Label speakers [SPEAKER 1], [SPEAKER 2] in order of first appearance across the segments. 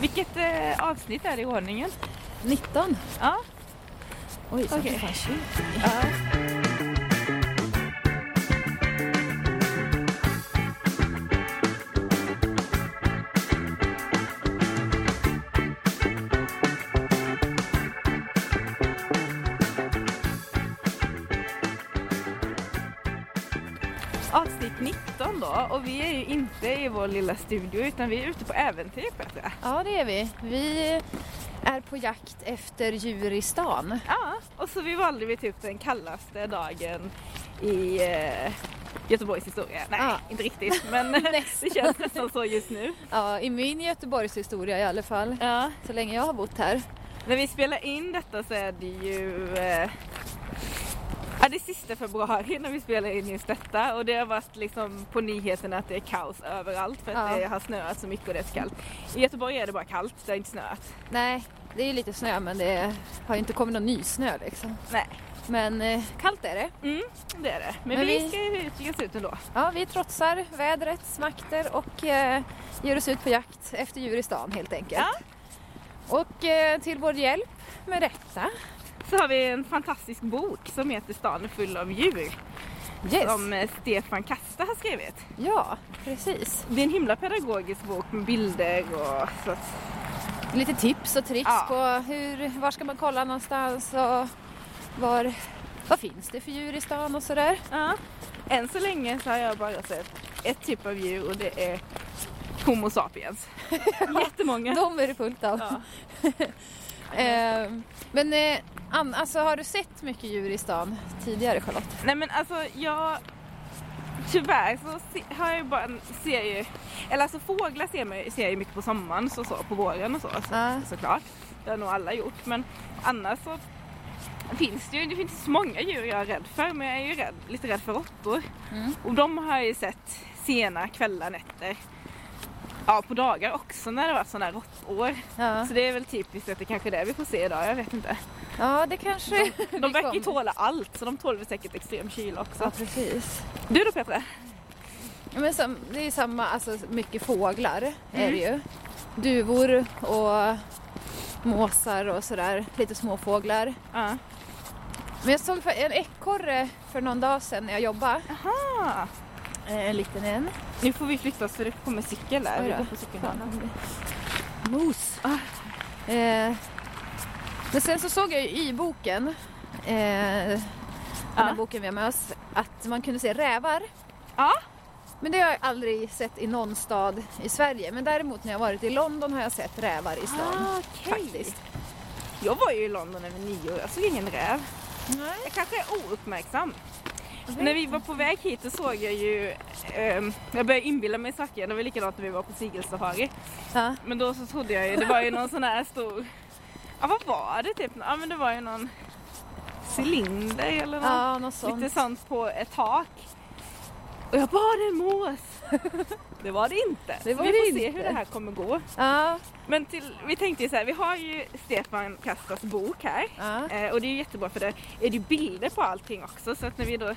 [SPEAKER 1] Vilket eh, avsnitt är det i ordningen?
[SPEAKER 2] 19?
[SPEAKER 1] Ja.
[SPEAKER 2] Oj, så okay. fan 20.
[SPEAKER 1] ja. Inte i vår lilla studio utan vi är ute på äventyr Petra.
[SPEAKER 2] Ja, det är vi. Vi är på jakt efter djur i stan.
[SPEAKER 1] Ja, och så vi valde vi typ den kallaste dagen i eh, Göteborgs historia. Nej,
[SPEAKER 2] Ja.
[SPEAKER 1] inte riktigt men det känns nästan så just nu.
[SPEAKER 2] Ja, i min Göteborgshistoria i alla fall.
[SPEAKER 1] Ja.
[SPEAKER 2] Så länge jag har bott här.
[SPEAKER 1] När vi spelar in detta så är det ju eh, ja, det är sista februari när vi spelar in just detta och det har varit liksom på nyheterna att det är kaos överallt för att
[SPEAKER 2] Ja.
[SPEAKER 1] det har snöat så mycket och det är så kallt. I Göteborg är det bara kallt, det har inte snöat.
[SPEAKER 2] Nej, det är ju lite snö men det har inte kommit någon ny snö liksom.
[SPEAKER 1] Nej,
[SPEAKER 2] Men eh, kallt är det.
[SPEAKER 1] mm, det är det. Men,
[SPEAKER 2] Men
[SPEAKER 1] vi
[SPEAKER 2] vi-
[SPEAKER 1] ska ju ut, ut ändå.
[SPEAKER 2] Ja, vi trotsar vädrets makter och eh, ger oss ut på jakt efter djur i stan helt enkelt.
[SPEAKER 1] Ja.
[SPEAKER 2] Och eh, till vår hjälp med detta
[SPEAKER 1] Så har vi en fantastisk bok som heter Stan är full av djur.
[SPEAKER 2] yes.
[SPEAKER 1] Som eh, Stefan Kasta har skrivit.
[SPEAKER 2] Ja, precis.
[SPEAKER 1] Det är en himla pedagogisk bok med bilder och så. att-
[SPEAKER 2] Lite tips och tricks
[SPEAKER 1] Ja.
[SPEAKER 2] på hur, var ska man kolla någonstans och var, vad finns det för djur i stan och sådär.
[SPEAKER 1] Ja. Än så länge så har jag bara sett ett typ av djur och det är Homo sapiens. Jättemånga.
[SPEAKER 2] De är det fullt av.
[SPEAKER 1] Ja.
[SPEAKER 2] Eh, men eh, Ann, alltså, har du sett mycket djur i stan tidigare Charlotte?
[SPEAKER 1] Nej men alltså jag Tyvärr så se, har jag bara, ser ju, eller alltså fåglar ser, ju- ser jag ju mycket på sommaren så, så på våren och så, så
[SPEAKER 2] Ja.
[SPEAKER 1] såklart. Det har nog alla gjort men annars så finns det ju, det finns så många djur jag är rädd för men jag är ju rädd, lite rädd för råttor.
[SPEAKER 2] Mm.
[SPEAKER 1] Och de har jag ju sett sena kvällar, nätter. Ja, på dagar också när det var sådana här råttår.
[SPEAKER 2] Ja.
[SPEAKER 1] Så det är väl typiskt att det kanske är det vi får se idag, jag vet inte.
[SPEAKER 2] ja, det kanske
[SPEAKER 1] De
[SPEAKER 2] vi
[SPEAKER 1] verkar ju tåla allt, så de tål väl säkert extrem kyla också.
[SPEAKER 2] Ja, precis.
[SPEAKER 1] Du då Petra?
[SPEAKER 2] Men som, det är samma, alltså mycket fåglar är
[SPEAKER 1] Mm.
[SPEAKER 2] det ju. Duvor och måsar och sådär, lite småfåglar.
[SPEAKER 1] Ja.
[SPEAKER 2] Men jag såg en ekorre för någon dag sedan när jag jobbade.
[SPEAKER 1] Aha.
[SPEAKER 2] Eh, En liten en.
[SPEAKER 1] Nu får vi flytta oss för det kommer cykel där. På cykelbanan.
[SPEAKER 2] Mos.
[SPEAKER 1] Ah.
[SPEAKER 2] Eh, men sen så såg jag ju i boken, eh, den här boken vi har med oss, att man kunde se rävar.
[SPEAKER 1] Ja.
[SPEAKER 2] Men det har jag aldrig sett i någon stad i Sverige. Men däremot när jag varit i London har jag sett rävar i stan.
[SPEAKER 1] Ah, okej.
[SPEAKER 2] Faktiskt.
[SPEAKER 1] Jag var ju i London över nio år, jag såg ingen räv.
[SPEAKER 2] Nej.
[SPEAKER 1] Jag kanske är ouppmärksam. När vi var på väg hit så såg jag ju, ehm, jag började inbilla mig saker, det var likadant när vi var på sigelsafari.
[SPEAKER 2] Ja.
[SPEAKER 1] Men då så trodde jag ju, det var ju någon sån här stor, ja vad var det typ? Ja men det var ju någon cylinder eller något.
[SPEAKER 2] ja, något sånt.
[SPEAKER 1] Lite sånt på ett tak. Och jag bara, det är en mås! det var det inte.
[SPEAKER 2] Det var
[SPEAKER 1] vi får se
[SPEAKER 2] inte.
[SPEAKER 1] hur det här kommer gå.
[SPEAKER 2] Ja,
[SPEAKER 1] Men till, vi tänkte ju så här, vi har ju Stefan Kastas bok här.
[SPEAKER 2] ja.
[SPEAKER 1] Eh, och det är ju jättebra för det är det ju bilder på allting också. Så att när vi då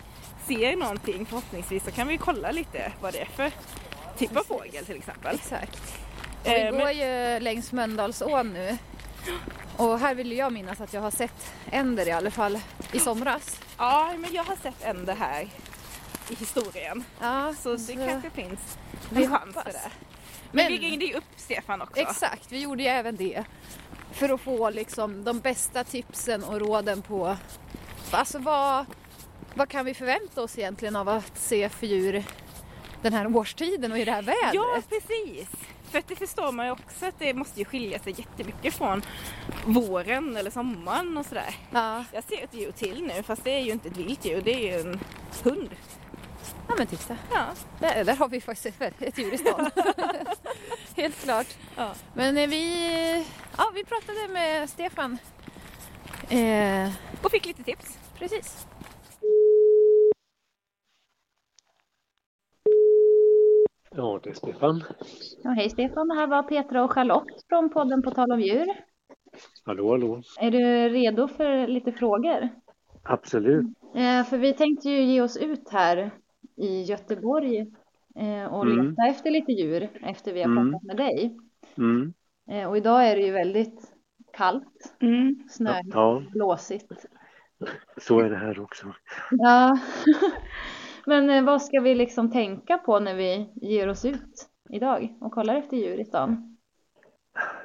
[SPEAKER 1] ser någonting förhoppningsvis så kan vi kolla lite vad det är för typ av fågel till exempel.
[SPEAKER 2] exakt. Och
[SPEAKER 1] Eh,
[SPEAKER 2] vi går ju längs Mölndalsån nu. Och här vill jag minnas att jag har sett änder i alla fall i somras.
[SPEAKER 1] Ja, men jag har sett änder här i historien.
[SPEAKER 2] Ja,
[SPEAKER 1] Så det kanske finns en chans för det. Men,
[SPEAKER 2] Men-
[SPEAKER 1] vi ringde ju upp Stefan också.
[SPEAKER 2] Exakt, vi gjorde ju även det. För att få liksom de bästa tipsen och råden på alltså vad, vad kan vi förvänta oss egentligen av att se för djur den här årstiden och i det här vädret?
[SPEAKER 1] Ja, precis. För det förstår man ju också att det måste ju skilja sig jättemycket från våren eller sommaren och sådär.
[SPEAKER 2] ja.
[SPEAKER 1] Jag ser ett djur till nu fast det är ju inte ett vilt djur, det är ju en hund.
[SPEAKER 2] ja men titta,
[SPEAKER 1] Ja.
[SPEAKER 2] där, där har vi faktiskt ett, ett djur i stan. Helt klart.
[SPEAKER 1] ja.
[SPEAKER 2] Men eh, vi, ja, vi pratade med Stefan. Eh,
[SPEAKER 1] Och fick lite tips.
[SPEAKER 2] precis.
[SPEAKER 3] Ja, det är Stefan.
[SPEAKER 4] Ja, hej Stefan, det här var Petra och Charlotte från podden På tal om djur.
[SPEAKER 3] Hallå, hallå.
[SPEAKER 4] Är du redo för lite frågor?
[SPEAKER 3] Absolut.
[SPEAKER 4] Eh, för vi tänkte ju ge oss ut här i Göteborg eh, och
[SPEAKER 3] Mm.
[SPEAKER 4] leta efter lite djur efter vi har
[SPEAKER 3] Mm.
[SPEAKER 4] pratat med dig.
[SPEAKER 3] Mm.
[SPEAKER 4] Eh, Och idag är det ju väldigt kallt,
[SPEAKER 1] Mm.
[SPEAKER 4] snö,
[SPEAKER 3] Ja,
[SPEAKER 4] blåsigt.
[SPEAKER 3] så är det här också.
[SPEAKER 4] Ja, men eh, vad ska vi liksom tänka på när vi ger oss ut idag och kollar efter djur i stan?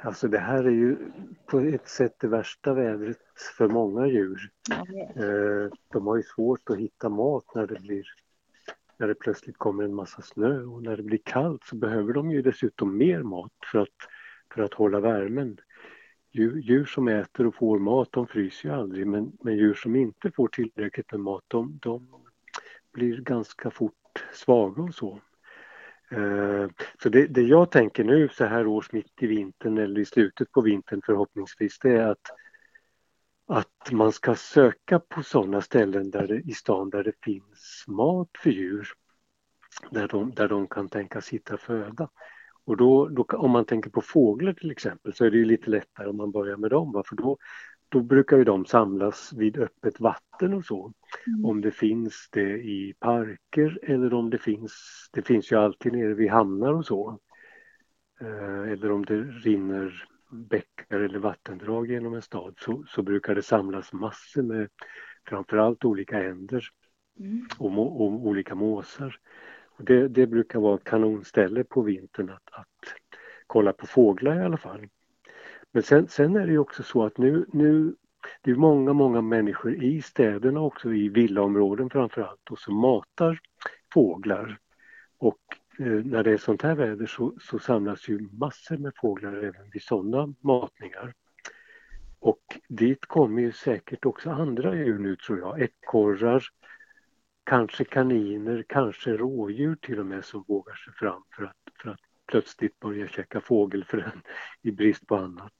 [SPEAKER 3] Alltså det här är ju på ett sätt det värsta vädret för många djur. Eh, De har ju svårt att hitta mat när det blir när det plötsligt kommer en massa snö och när det blir kallt så behöver de ju dessutom mer mat för att, för att hålla värmen. Djur, djur som äter och får mat de fryser ju aldrig men, men djur som inte får tillräckligt med mat de, de blir ganska fort svaga och så. Eh, så det, det jag tänker nu så här års mitt i vintern eller i slutet på vintern förhoppningsvis det är att att man ska söka på sådana ställen där det, i stan där det finns mat för djur. Där de, där de kan tänkas hitta föda. Och då, då, om man tänker på fåglar till exempel så är det ju lite lättare om man börjar med dem. Va? För då, då brukar ju de samlas vid öppet vatten och så. Om det finns det i parker eller om det finns, det finns ju alltid nere vid hamnar och så. Eh, eller om det rinner bäckar eller vattendrag genom en stad så, så brukar det samlas massor med framförallt olika änder och, må, och olika måsar. Och det, det brukar vara ett kanonställe på vintern att, att kolla på fåglar i alla fall. Men sen, sen är det ju också så att nu, nu det är många, många människor i städerna också, i villaområden framförallt, och som matar fåglar. Och eh, när det är sånt här väder så, så samlas ju massor med fåglar även vid sådana matningar. Och dit kommer ju säkert också andra djur nu tror jag, ekorrar, kanske kaniner, kanske rådjur till och med som vågar sig fram för att, för att plötsligt börja käka fågelfrön i brist på annat.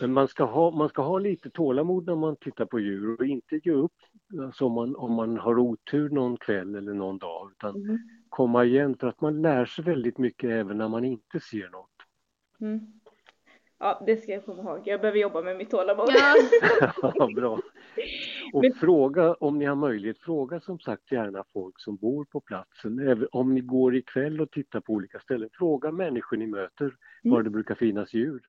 [SPEAKER 3] Men man ska, ha, man ska ha lite tålamod när man tittar på djur och inte ge upp alltså om, man, om man har otur någon kväll eller någon dag utan komma igen för att man lär sig väldigt mycket även när man inte ser något.
[SPEAKER 1] Mm. Ja, det ska jag komma ihåg. Jag behöver jobba med mitt tålamod.
[SPEAKER 4] Ja,
[SPEAKER 3] Ja, Bra. Och
[SPEAKER 1] Men-
[SPEAKER 3] fråga om ni har möjlighet, fråga som sagt gärna folk som bor på platsen. Även om ni går ikväll och tittar på olika ställen, fråga människor ni möter var det brukar finnas djur.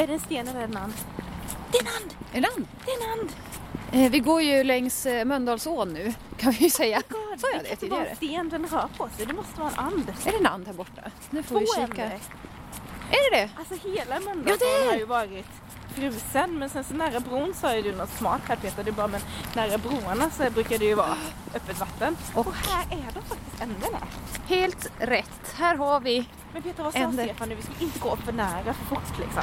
[SPEAKER 1] Är det en sten eller en and? Det är en and!
[SPEAKER 2] En and.
[SPEAKER 1] Det är en and!
[SPEAKER 2] Eh, vi går ju längs eh, Mölndalsån nu kan vi ju säga.
[SPEAKER 1] God,
[SPEAKER 2] Sa jag
[SPEAKER 1] det
[SPEAKER 2] det
[SPEAKER 1] kan inte vara en sten den rör på sig. Det måste vara en and.
[SPEAKER 2] Är det en and här borta? Nu får
[SPEAKER 1] Två
[SPEAKER 2] vi kika.
[SPEAKER 1] änder.
[SPEAKER 2] Är det det?
[SPEAKER 1] Alltså hela
[SPEAKER 2] Ja, det
[SPEAKER 1] Mölndalsån
[SPEAKER 2] är-
[SPEAKER 1] har ju varit frusen men sen så nära bron sa ju du något smart här Peter. Det är bara men nära broarna så brukar det ju vara öppet vatten.
[SPEAKER 2] Och-
[SPEAKER 1] Och, här är de faktiskt änderna.
[SPEAKER 2] Helt rätt. Här har vi...
[SPEAKER 1] Men Peter vad sa
[SPEAKER 2] Änder.
[SPEAKER 1] Stefan nu? Vi ska inte gå för nära för fort liksom.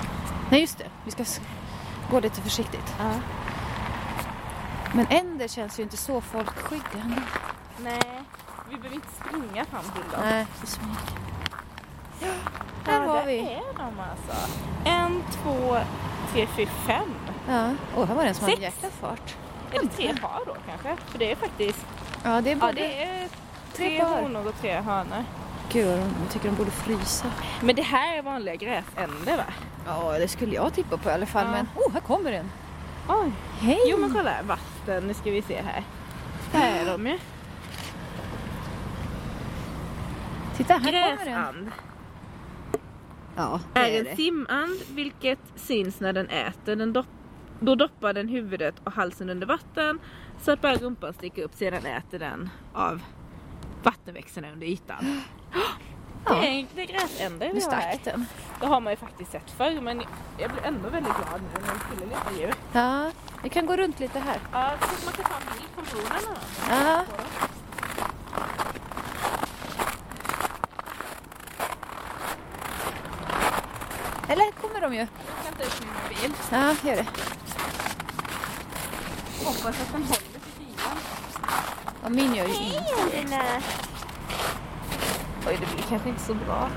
[SPEAKER 2] Nej just det, vi ska gå lite försiktigt.
[SPEAKER 1] Ja.
[SPEAKER 2] Men änder känns ju inte så folkskygga ändå.
[SPEAKER 1] Nej, vi behöver inte springa fram till dem.
[SPEAKER 2] Nej, vi smyger. Här
[SPEAKER 1] ja,
[SPEAKER 2] har vi.
[SPEAKER 1] är de alltså. En, två, tre, fyra, fem.
[SPEAKER 2] Ja, och här var det en som hade jäkla fart.
[SPEAKER 1] Är det tre par då kanske? För det är faktiskt,
[SPEAKER 2] Ja, det är
[SPEAKER 1] ja
[SPEAKER 2] både...
[SPEAKER 1] det är
[SPEAKER 2] tre
[SPEAKER 1] tre honor och tre hönor.
[SPEAKER 2] Gud, de tycker de borde frysa.
[SPEAKER 1] Men det här är vanliga gräsänder va?
[SPEAKER 2] Ja, det skulle jag tippa på i alla fall.
[SPEAKER 1] Ja.
[SPEAKER 2] Men, oh, här kommer den.
[SPEAKER 1] Oj.
[SPEAKER 2] Hej!
[SPEAKER 1] Jo men kolla, här, vatten, nu ska vi se här. Där är de ju.
[SPEAKER 2] Titta, här kommer den. Ja, det
[SPEAKER 1] är
[SPEAKER 2] är
[SPEAKER 1] en
[SPEAKER 2] det.
[SPEAKER 1] simand vilket syns när den äter. Den dopp, då doppar den huvudet och halsen under vatten så att bara rumpan sticker upp sedan äter den av vattenväxterna under ytan.
[SPEAKER 2] Ja.
[SPEAKER 1] Det är, det är gräsänder vi har här.
[SPEAKER 2] den.
[SPEAKER 1] Det har man ju faktiskt sett förr men jag blir ändå väldigt glad nu när vi skulle leta djur.
[SPEAKER 2] Ja, vi kan gå runt lite här.
[SPEAKER 1] Ja, så man kan ta en bild från bron eller något.
[SPEAKER 2] Ja. Ju.
[SPEAKER 1] Jag kan ta upp min mobil.
[SPEAKER 2] Ja, gör det.
[SPEAKER 1] Hoppas att den håller för bilen.
[SPEAKER 2] Ja, min gör ju inte
[SPEAKER 1] Elina! Oj, det blir kanske inte så bra.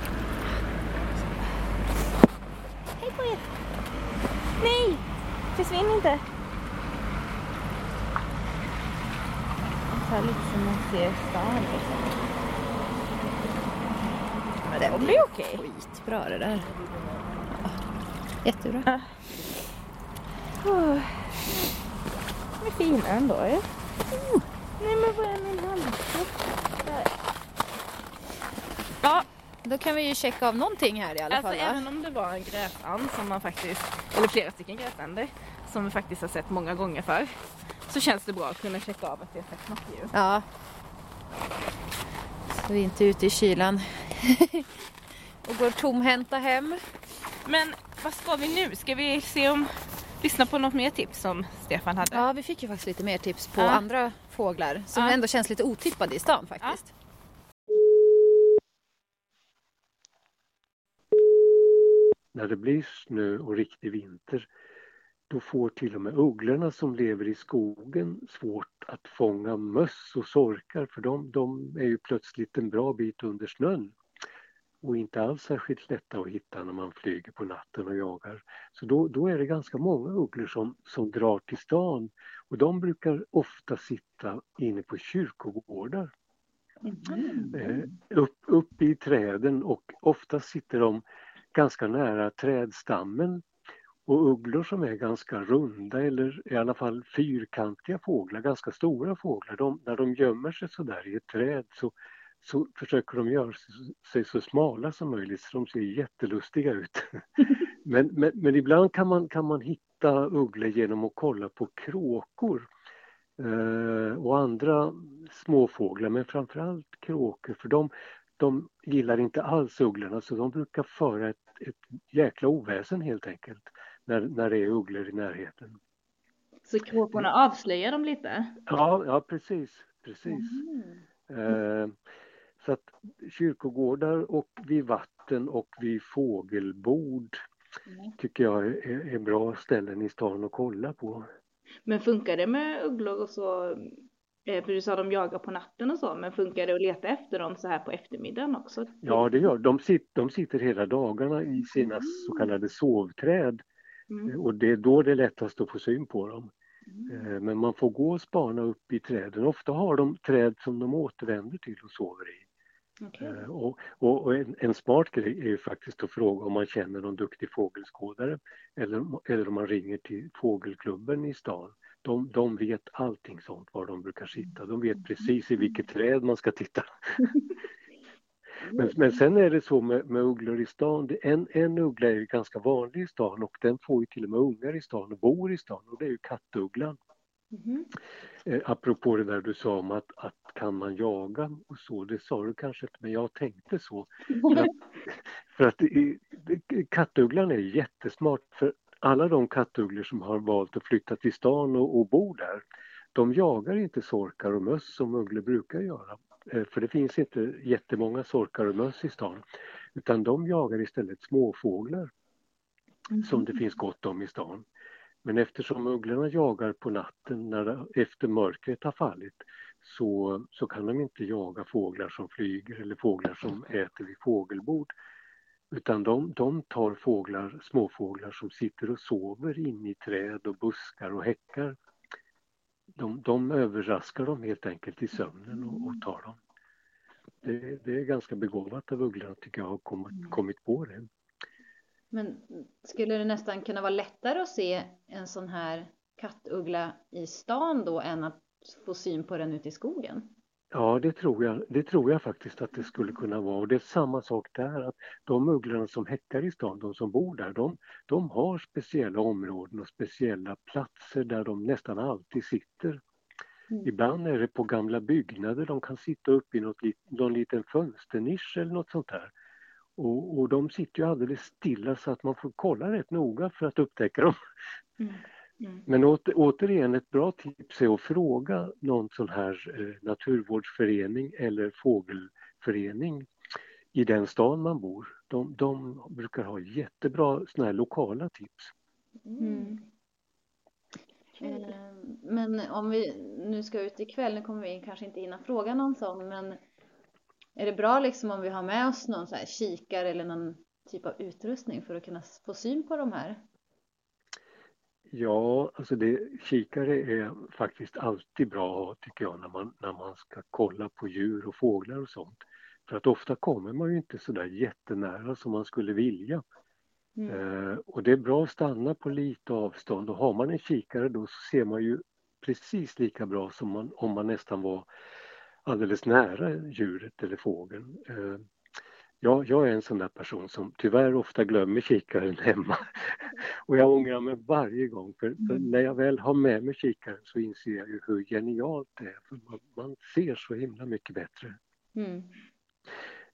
[SPEAKER 1] Hej på er! Nej! Försvinn inte! Så här lite som man ser stan liksom.
[SPEAKER 2] Men det
[SPEAKER 1] blir okej.
[SPEAKER 2] Skitbra det där. Ja, jättebra.
[SPEAKER 1] Oh. De är fina ändå ju. Mm. Nej men vad är min hand? Där. Ja,
[SPEAKER 2] Då kan vi ju checka av någonting här i alla
[SPEAKER 1] Alltså
[SPEAKER 2] fall. va?
[SPEAKER 1] även om det var en gräsand som man faktiskt, eller flera stycken gräsänder som vi faktiskt har sett många gånger för så känns det bra att kunna checka av att det är ett nattdjur.
[SPEAKER 2] Ja. Så vi är inte ute i kylan och går tomhänta hem.
[SPEAKER 1] Men vad ska vi nu? Ska vi se om, lyssna på något mer tips som Stefan hade?
[SPEAKER 2] Ja, vi fick ju faktiskt lite mer tips på
[SPEAKER 1] Ja.
[SPEAKER 2] andra fåglar som
[SPEAKER 1] Ja.
[SPEAKER 2] ändå känns lite otippade i stan faktiskt.
[SPEAKER 3] När det blir snö och riktig vinter då får till och med ugglorna som lever i skogen svårt att fånga möss och sorkar för de, de är ju plötsligt en bra bit under snön och inte alls särskilt lätta att hitta när man flyger på natten och jagar. Så då, då är det ganska många ugglor som, som drar till stan och de brukar ofta sitta inne på kyrkogårdar eh, upp, upp i träden och ofta sitter de ganska nära trädstammen. Och ugglor som är ganska runda eller i alla fall fyrkantiga fåglar, ganska stora fåglar, de, när de gömmer sig så där i ett träd så, så försöker de göra sig så smala som möjligt så de ser jättelustiga ut. men, men, men ibland kan man, kan man hitta ugglor genom att kolla på kråkor eh, och andra småfåglar, men framförallt kråkor för de, de gillar inte alls ugglorna så de brukar föra ett, ett jäkla oväsen helt enkelt när, när det är ugglor i närheten.
[SPEAKER 4] Så kråkorna avslöjar dem lite?
[SPEAKER 3] Ja, ja precis, precis. Eh, så att kyrkogårdar och vid vatten och vid fågelbord tycker jag är, är bra ställen i stan att kolla på.
[SPEAKER 4] Men funkar det med ugglor och så? eh, För du sa de jagar på natten och så, men funkar det att leta efter dem så här på eftermiddagen också?
[SPEAKER 3] Ja, det gör de. Sit, de sitter hela dagarna i sina så kallade sovträd
[SPEAKER 4] Mm.
[SPEAKER 3] och det är då det är lättast att få syn på dem. Eh, Men man får gå och spana upp i träden. Ofta har de träd som de återvänder till och sover i.
[SPEAKER 4] Okej.
[SPEAKER 3] Eh, Och, och, och en, en smart grej är ju faktiskt att fråga om man känner någon duktig fågelskådare eller, eller om man ringer till fågelklubben i stan. De, de vet allting sånt, var de brukar sitta. De vet precis i vilket träd man ska titta. Men, men sen är det så med, med ugglor i stan, en, en uggla är ju ganska vanlig i stan och den får ju till och med ungar i stan och bor i stan och det är ju kattugglan. Eh, apropå det där du sa om att, att kan man jaga och så, det sa du kanske inte men jag tänkte så. För att, för att kattugglan är jättesmart för alla de kattugglor som har valt att flytta till stan och, och bor där, de jagar inte sorkar och möss som ugglor brukar göra. Eh, För det finns inte jättemånga sorkar och möss i stan. Utan de jagar istället småfåglar som det finns gott om i stan. Men eftersom ugglorna jagar på natten när det, efter mörkret har fallit så, så kan de inte jaga fåglar som flyger eller fåglar som äter vid fågelbord. Utan de, de tar fåglar, småfåglar som sitter och sover inne i träd och buskar och häckar. De, de överraskar dem helt enkelt i sömnen och, och tar dem. Det, det är ganska begåvat av ugglorna tycker jag har kommit, kommit på det.
[SPEAKER 4] Men skulle det nästan kunna vara lättare att se en sån här kattuggla i stan då än att få syn på den ute i skogen?
[SPEAKER 3] Ja, det tror, jag, det tror jag faktiskt att det skulle kunna vara. Och det är samma sak där, att de ugglorna som häckar i stan, de som bor där, de, de har speciella områden och speciella platser där de nästan alltid sitter.
[SPEAKER 4] Mm.
[SPEAKER 3] Ibland är det på gamla byggnader, de kan sitta uppe i något, någon liten fönsternisch eller något sånt där. Och, och de sitter ju alldeles stilla så att man får kolla rätt noga för att upptäcka dem.
[SPEAKER 4] Mm. Mm.
[SPEAKER 3] Men åter, återigen ett bra tips är att fråga någon sån här eh, naturvårdsförening eller fågelförening i den stan man bor. De, de brukar ha jättebra såna här lokala tips.
[SPEAKER 4] Mm. Eh, Men om vi nu ska ut ikväll, nu kommer vi kanske inte hinna fråga någon sån, men är det bra liksom om vi har med oss någon så kikare eller någon typ av utrustning för att kunna få syn på de här?
[SPEAKER 3] Ja, alltså det, kikare är faktiskt alltid bra tycker jag när man, när man ska kolla på djur och fåglar och sånt. För att ofta kommer man ju inte så där jättenära som man skulle vilja.
[SPEAKER 4] Mm.
[SPEAKER 3] Eh, och det är bra att stanna på lite avstånd och har man en kikare då så ser man ju precis lika bra som man, om man nästan var alldeles nära djuret eller fågeln. Eh, jag, jag är en sån där person som tyvärr ofta glömmer kikaren hemma. Och jag ångrar mig varje gång för, för, när jag väl har med mig kikaren så inser jag ju hur genialt det är. För man, man ser så himla mycket bättre.
[SPEAKER 4] Mm.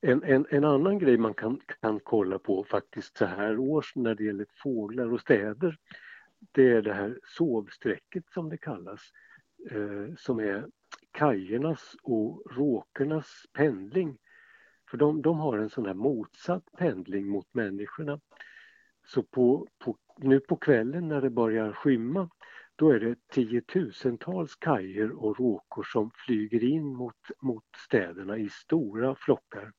[SPEAKER 3] En, en, en, annan grej man kan, kan kolla på faktiskt så här års när det gäller fåglar och städer det är det här sovsträcket som det kallas eh, som är kajernas och råkernas pendling. För de, de har en sån här motsatt pendling mot människorna. Så på, på, nu på kvällen när det börjar skymma då är det tiotusentals kajer och råkor som flyger in mot, mot städerna i stora flockar.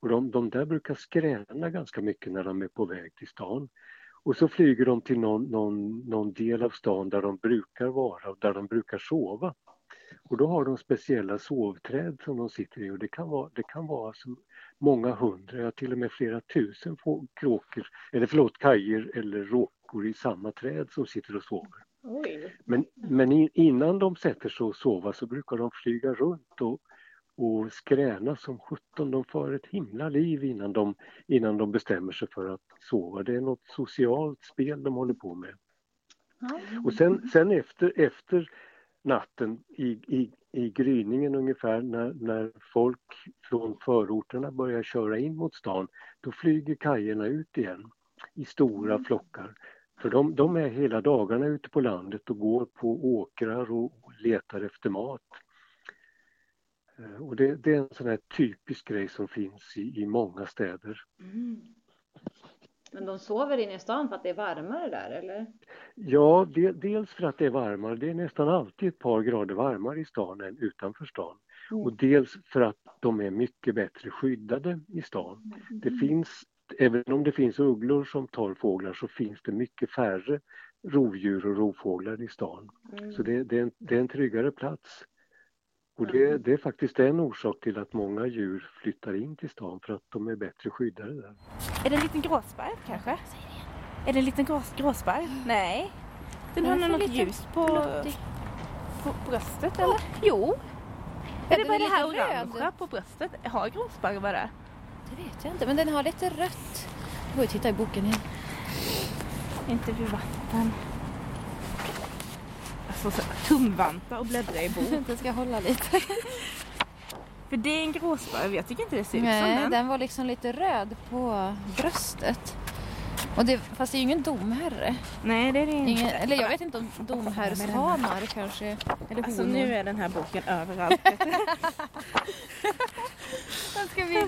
[SPEAKER 3] Och de, de där brukar skräna ganska mycket när de är på väg till stan. Och så flyger de till någon, någon, någon del av stan där de brukar vara och där de brukar sova. Och då har de speciella sovträd som de sitter i och det kan vara, det kan vara alltså många hundra, ja till och med flera tusen kråkor, eller förlåt, kajer eller råkor i samma träd som sitter och sover.
[SPEAKER 4] Oj.
[SPEAKER 3] Men, men innan de sätter sig och sova så brukar de flyga runt och, och skräna som sjutton. De för ett himla liv innan de, innan de bestämmer sig för att sova. Det är något socialt spel de håller på med. Och sen, sen efter, efter natten i, i, i gryningen ungefär när, när folk från förorterna börjar köra in mot stan, då flyger kajerna ut igen i stora mm. flockar. För de, de, är hela dagarna ute på landet och går på åkrar och letar efter mat. Eh, och det, det är en sån här typisk grej som finns i, i många städer. Mm.
[SPEAKER 4] Men de sover inne i stan för att det är varmare där eller?
[SPEAKER 3] Ja, det, dels för att det är varmare. Det är nästan alltid ett par grader varmare i stan än utanför stan. Mm. Och dels för att de är mycket bättre skyddade i stan. Mm. Det finns, även om det finns ugglor som tar fåglar så finns det mycket färre rovdjur och rovfåglar i stan. Mm. Så det, det, är en, det är en tryggare plats. Och det, det, är faktiskt en orsak till att många djur flyttar in till stan för att de är bättre skyddade där.
[SPEAKER 1] Är det en liten gråsparv kanske? Är det en liten grås, gråsparv? Nej. Den har något ljus på, på bröstet eller? Jo. Är det bara det här orangea på bröstet? Har gråsparvar det?
[SPEAKER 2] Det vet jag inte, men den har lite rött. Jag får titta i boken igen.
[SPEAKER 1] Inte alltså, tumvanta och bläddra i bok.
[SPEAKER 2] Den ska hålla lite.
[SPEAKER 1] För det är en gråsparv, jag tycker inte det ser ut som den.
[SPEAKER 2] den var liksom lite röd på bröstet. Och det, fast det är ju ingen domherre.
[SPEAKER 1] Nej, det är det inte. Ingen,
[SPEAKER 2] eller jag vet inte om domherrshanar kanske. Eller
[SPEAKER 1] alltså nu är den här boken överallt.
[SPEAKER 2] Ska vi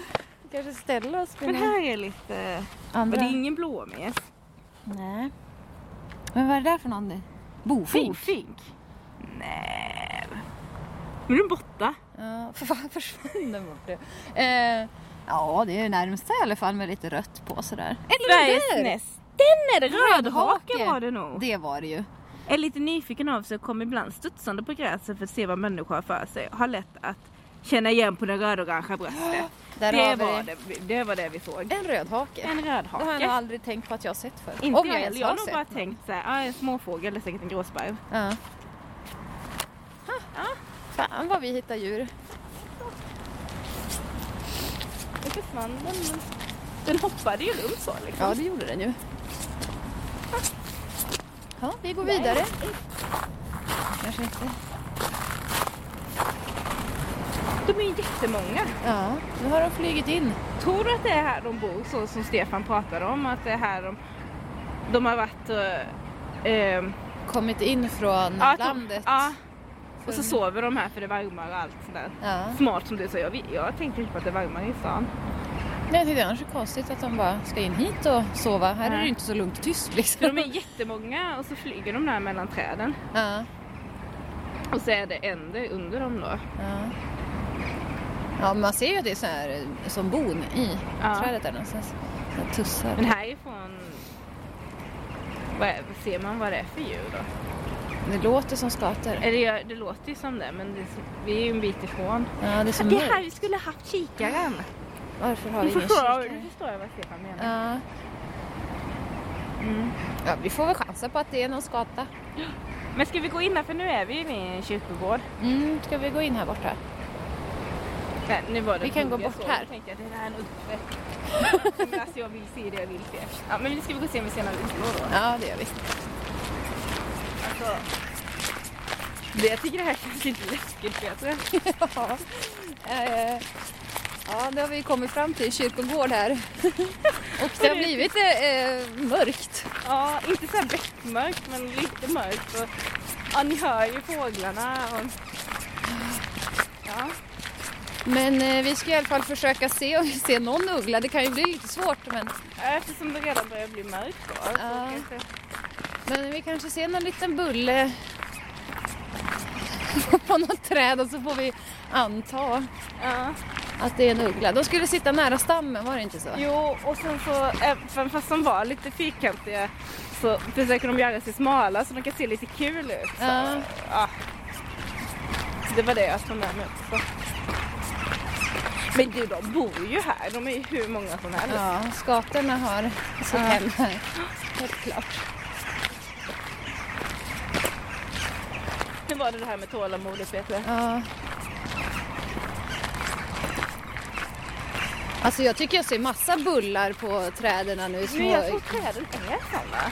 [SPEAKER 2] kanske ställa oss
[SPEAKER 1] Men här är lite... Andra. Men det är ingen blåmes.
[SPEAKER 2] Nej. Men vad är det där för någon? Bofink?
[SPEAKER 1] Bofink? Nej. Nu är den borta.
[SPEAKER 2] Ja, för fan försvann den bort? Eh, ja, det är närmsta i alla fall med lite rött på sådär.
[SPEAKER 1] Sveriges näst. Den är det! Rödhake var det nog.
[SPEAKER 2] Det var det ju.
[SPEAKER 1] Är lite nyfiken av sig och kommer ibland studsande på gräset för att se vad människor har för sig. Har lätt att känna igen på det röd-orangea bröstet.
[SPEAKER 2] Där
[SPEAKER 1] det, var det, det var det vi såg.
[SPEAKER 2] En rödhake.
[SPEAKER 1] En rödhake.
[SPEAKER 2] Det har jag nog aldrig tänkt på att jag har sett förr.
[SPEAKER 1] Inte Om jag, jag, jag har nog bara tänkt så här, ah, en småfågel, det är säkert en gråsparv.
[SPEAKER 2] Ja. ja. Fan vad vi hittar djur.
[SPEAKER 1] Nu försvann den. Den hoppade ju runt så liksom.
[SPEAKER 2] Ja det gjorde den ju. Ja, vi går vidare. Kanske inte.
[SPEAKER 1] De är jättemånga.
[SPEAKER 2] Ja, nu har de flugit in.
[SPEAKER 1] Tror du att det är här de bor, så som Stefan pratade om? Att det är här de, de har varit... Uh, uh,
[SPEAKER 2] Kommit in från ja, landet?
[SPEAKER 1] Ja. Och så sover de här för det är varmare och allt sådär. Ja. Smart som du sa. Jag, jag tänkte inte på att det är varmare i stan.
[SPEAKER 2] Nej, det är annars konstigt att de bara ska in hit och sova. Här Nej. är det inte så lugnt och tyst liksom.
[SPEAKER 1] För de är jättemånga och så flyger de där mellan träden.
[SPEAKER 2] Ja.
[SPEAKER 1] Och så är det änder under dem då.
[SPEAKER 2] Ja. Ja, man ser ju att det är så här eh, som bon i ja. trädet där någonstans. Tussar.
[SPEAKER 1] Men härifrån vad är, ser man vad det är för djur då?
[SPEAKER 2] Det låter som skator.
[SPEAKER 1] Det, det låter ju som det, men det, vi är ju en bit ifrån.
[SPEAKER 2] Ja, det är, som
[SPEAKER 1] det är här vi skulle haft kikaren.
[SPEAKER 2] Varför har vi ingen kikare?
[SPEAKER 1] Nu förstår jag vad Stefan menar.
[SPEAKER 2] Ja. Mm. ja, vi får väl chansa på att det är någon skata.
[SPEAKER 1] Men ska vi gå in här, för nu är vi inne i en kyrkogård.
[SPEAKER 2] Mm, ska vi gå in här borta?
[SPEAKER 1] Nej, nu var det
[SPEAKER 2] Vi kan gå bort här.
[SPEAKER 1] Jag tänkte att det här är en uggfläck. Men alltså jag vill se det jag vill se. Ja men nu ska vi gå och se om vi ugglor då.
[SPEAKER 2] Ja, det gör vi.
[SPEAKER 1] Alltså, det, jag tycker det här känns lite läskigt Peter.
[SPEAKER 2] Ja. Eh, ja, nu har vi kommit fram till kyrkogård här. Och det har blivit eh, mörkt.
[SPEAKER 1] Ja, inte så här beckmörkt men lite mörkt. Och, ja, ni hör ju fåglarna. Och, ja.
[SPEAKER 2] Men eh, vi ska i alla fall försöka se om vi ser någon uggla. Det kan ju bli lite svårt men,
[SPEAKER 1] Eftersom det redan börjar bli mörkt då.
[SPEAKER 2] Ja.
[SPEAKER 1] kanske-
[SPEAKER 2] men vi kanske ser någon liten bulle på något träd och så får vi anta
[SPEAKER 1] Ja.
[SPEAKER 2] att det är en uggla. De skulle sitta nära stammen, var det inte så?
[SPEAKER 1] Jo, och sen så, även fast de var lite fyrkantiga så försöker de göra sig smala så de kan se lite kul ut. Så,
[SPEAKER 2] Ja.
[SPEAKER 1] ja. Det var det jag tog med mig också. Men du, de bor ju här. De är ju hur många som helst.
[SPEAKER 2] Ja, skatorna har sitt
[SPEAKER 1] Ja.
[SPEAKER 2] hem här. Helt klart.
[SPEAKER 1] Hur var det det här med tålamodet, Peter?
[SPEAKER 2] Ja. Alltså jag tycker jag ser massa bullar på träden nu. Små...
[SPEAKER 1] Men jag tror träden är sådana.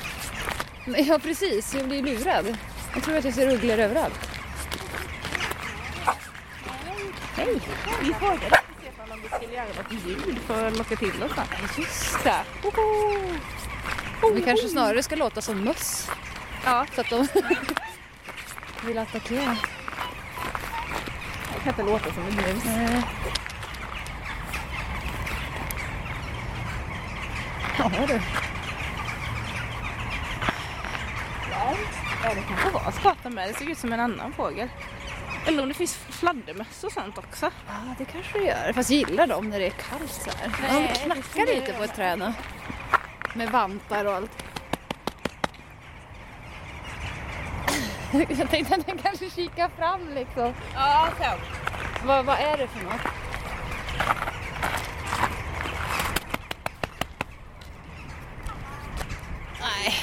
[SPEAKER 2] Nej, Ja precis, jag blir lurad. Jag tror att jag ser ugglor överallt. Hej!
[SPEAKER 1] Vi frågade skulle göra något ljud för att locka till oss. Just det.
[SPEAKER 2] Vi kanske snarare ska låta som möss.
[SPEAKER 1] Ja,
[SPEAKER 2] Så att de vill attackera.
[SPEAKER 1] jag kan inte låta som en mus.
[SPEAKER 2] Nej. Ja du.
[SPEAKER 1] Ja, det kanske var skata med. Det såg ut som en annan fågel. Eller om det finns fladdermöss och sånt också.
[SPEAKER 2] Ja det kanske det gör. Fast gillar de när det är kallt så här?
[SPEAKER 1] Nej,
[SPEAKER 2] de knackar lite på ett träd nu. Med vantar och allt. Jag tänkte att den kanske kikar fram liksom.
[SPEAKER 1] Ja, sen.
[SPEAKER 2] Vad, vad är det för något? Nej.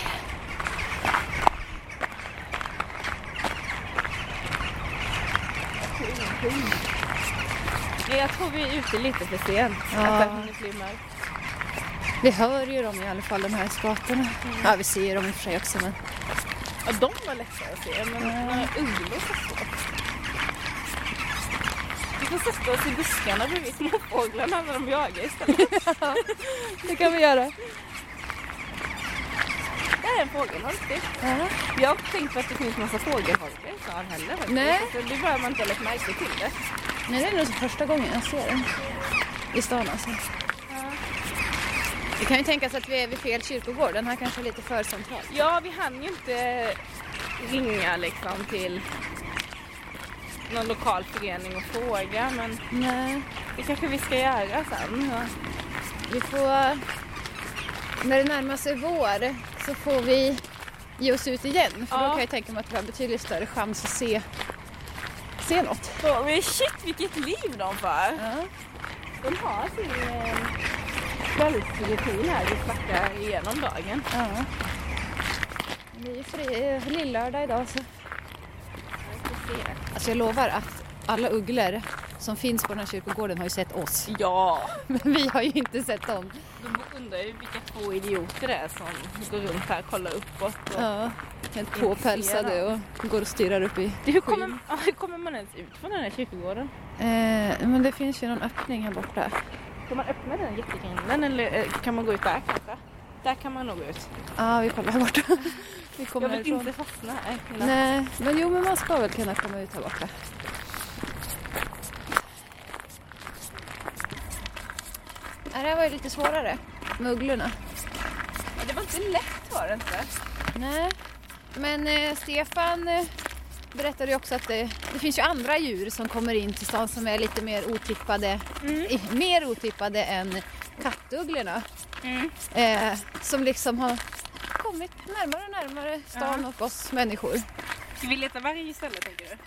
[SPEAKER 1] Nej, jag tror vi är ute lite för sent.
[SPEAKER 2] Ja.
[SPEAKER 1] Att det.
[SPEAKER 2] Vi hör ju dem i alla fall, de här skatorna. Ja, vi ser dem i och för sig också men...
[SPEAKER 1] Ja, de var lättare att se, men några ugglor så svårt. Vi får sätta oss i buskarna bredvid småfåglarna när de jagar istället.
[SPEAKER 2] Det kan vi göra.
[SPEAKER 1] Det är en fågel, har du sett?
[SPEAKER 2] Ja.
[SPEAKER 1] Jag har inte tänkt på att det finns massa fågelholkar i stan heller faktiskt.
[SPEAKER 2] Nej.
[SPEAKER 1] Så det börjar man inte lägga märke till det.
[SPEAKER 2] Nej, det är nog första gången jag ser den. I stan alltså. Det kan ju tänkas att vi är vid fel kyrkogård. Den här kanske är lite för central.
[SPEAKER 1] Ja, vi hann ju inte ringa liksom till någon lokal förening och fråga men
[SPEAKER 2] Nej.
[SPEAKER 1] det kanske vi ska göra sen. Ja.
[SPEAKER 2] Vi får... När det närmar sig vår så får vi ge oss ut igen. För då
[SPEAKER 1] Ja.
[SPEAKER 2] kan jag tänka mig att vi har betydligt större chans att se, se något.
[SPEAKER 1] Så, men shit vilket liv de för!
[SPEAKER 2] Ja.
[SPEAKER 1] De har sin eh, kvällsrutin här, vi snackar igenom dagen.
[SPEAKER 2] ja. Det är fri, eh, lillördag idag så... Alltså jag lovar att alla ugglor som finns på den här kyrkogården har ju sett oss.
[SPEAKER 1] Ja!
[SPEAKER 2] Men vi har ju inte sett dem.
[SPEAKER 1] De undrar ju vilka två idioter det är som går runt här och kollar uppåt. Och...
[SPEAKER 2] Ja. Helt påpälsade och går och stirrar upp i
[SPEAKER 1] Hur, kommer, hur kommer man ens ut från den här kyrkogården?
[SPEAKER 2] Eh, men det finns ju någon öppning här borta.
[SPEAKER 1] Kan man öppna den jättegrinden eller eh, kan man gå ut där kanske? Där kan man nog gå ut.
[SPEAKER 2] Ja, vi kollar här borta. Vi kommer
[SPEAKER 1] Jag vill
[SPEAKER 2] härifrån.
[SPEAKER 1] inte fastna här.
[SPEAKER 2] Nej, men jo men man ska väl kunna komma ut här borta. Det här var ju lite svårare med ugglorna.
[SPEAKER 1] Det var inte lätt var det inte.
[SPEAKER 2] Nej, men eh, Stefan eh, berättade ju också att det, det finns ju andra djur som kommer in till stan som är lite mer otippade, i, mer otippade än kattugglorna.
[SPEAKER 1] Mm.
[SPEAKER 2] Eh, som liksom har kommit närmare och närmare stan och oss människor.
[SPEAKER 1] Ska vi leta varg istället tänker du?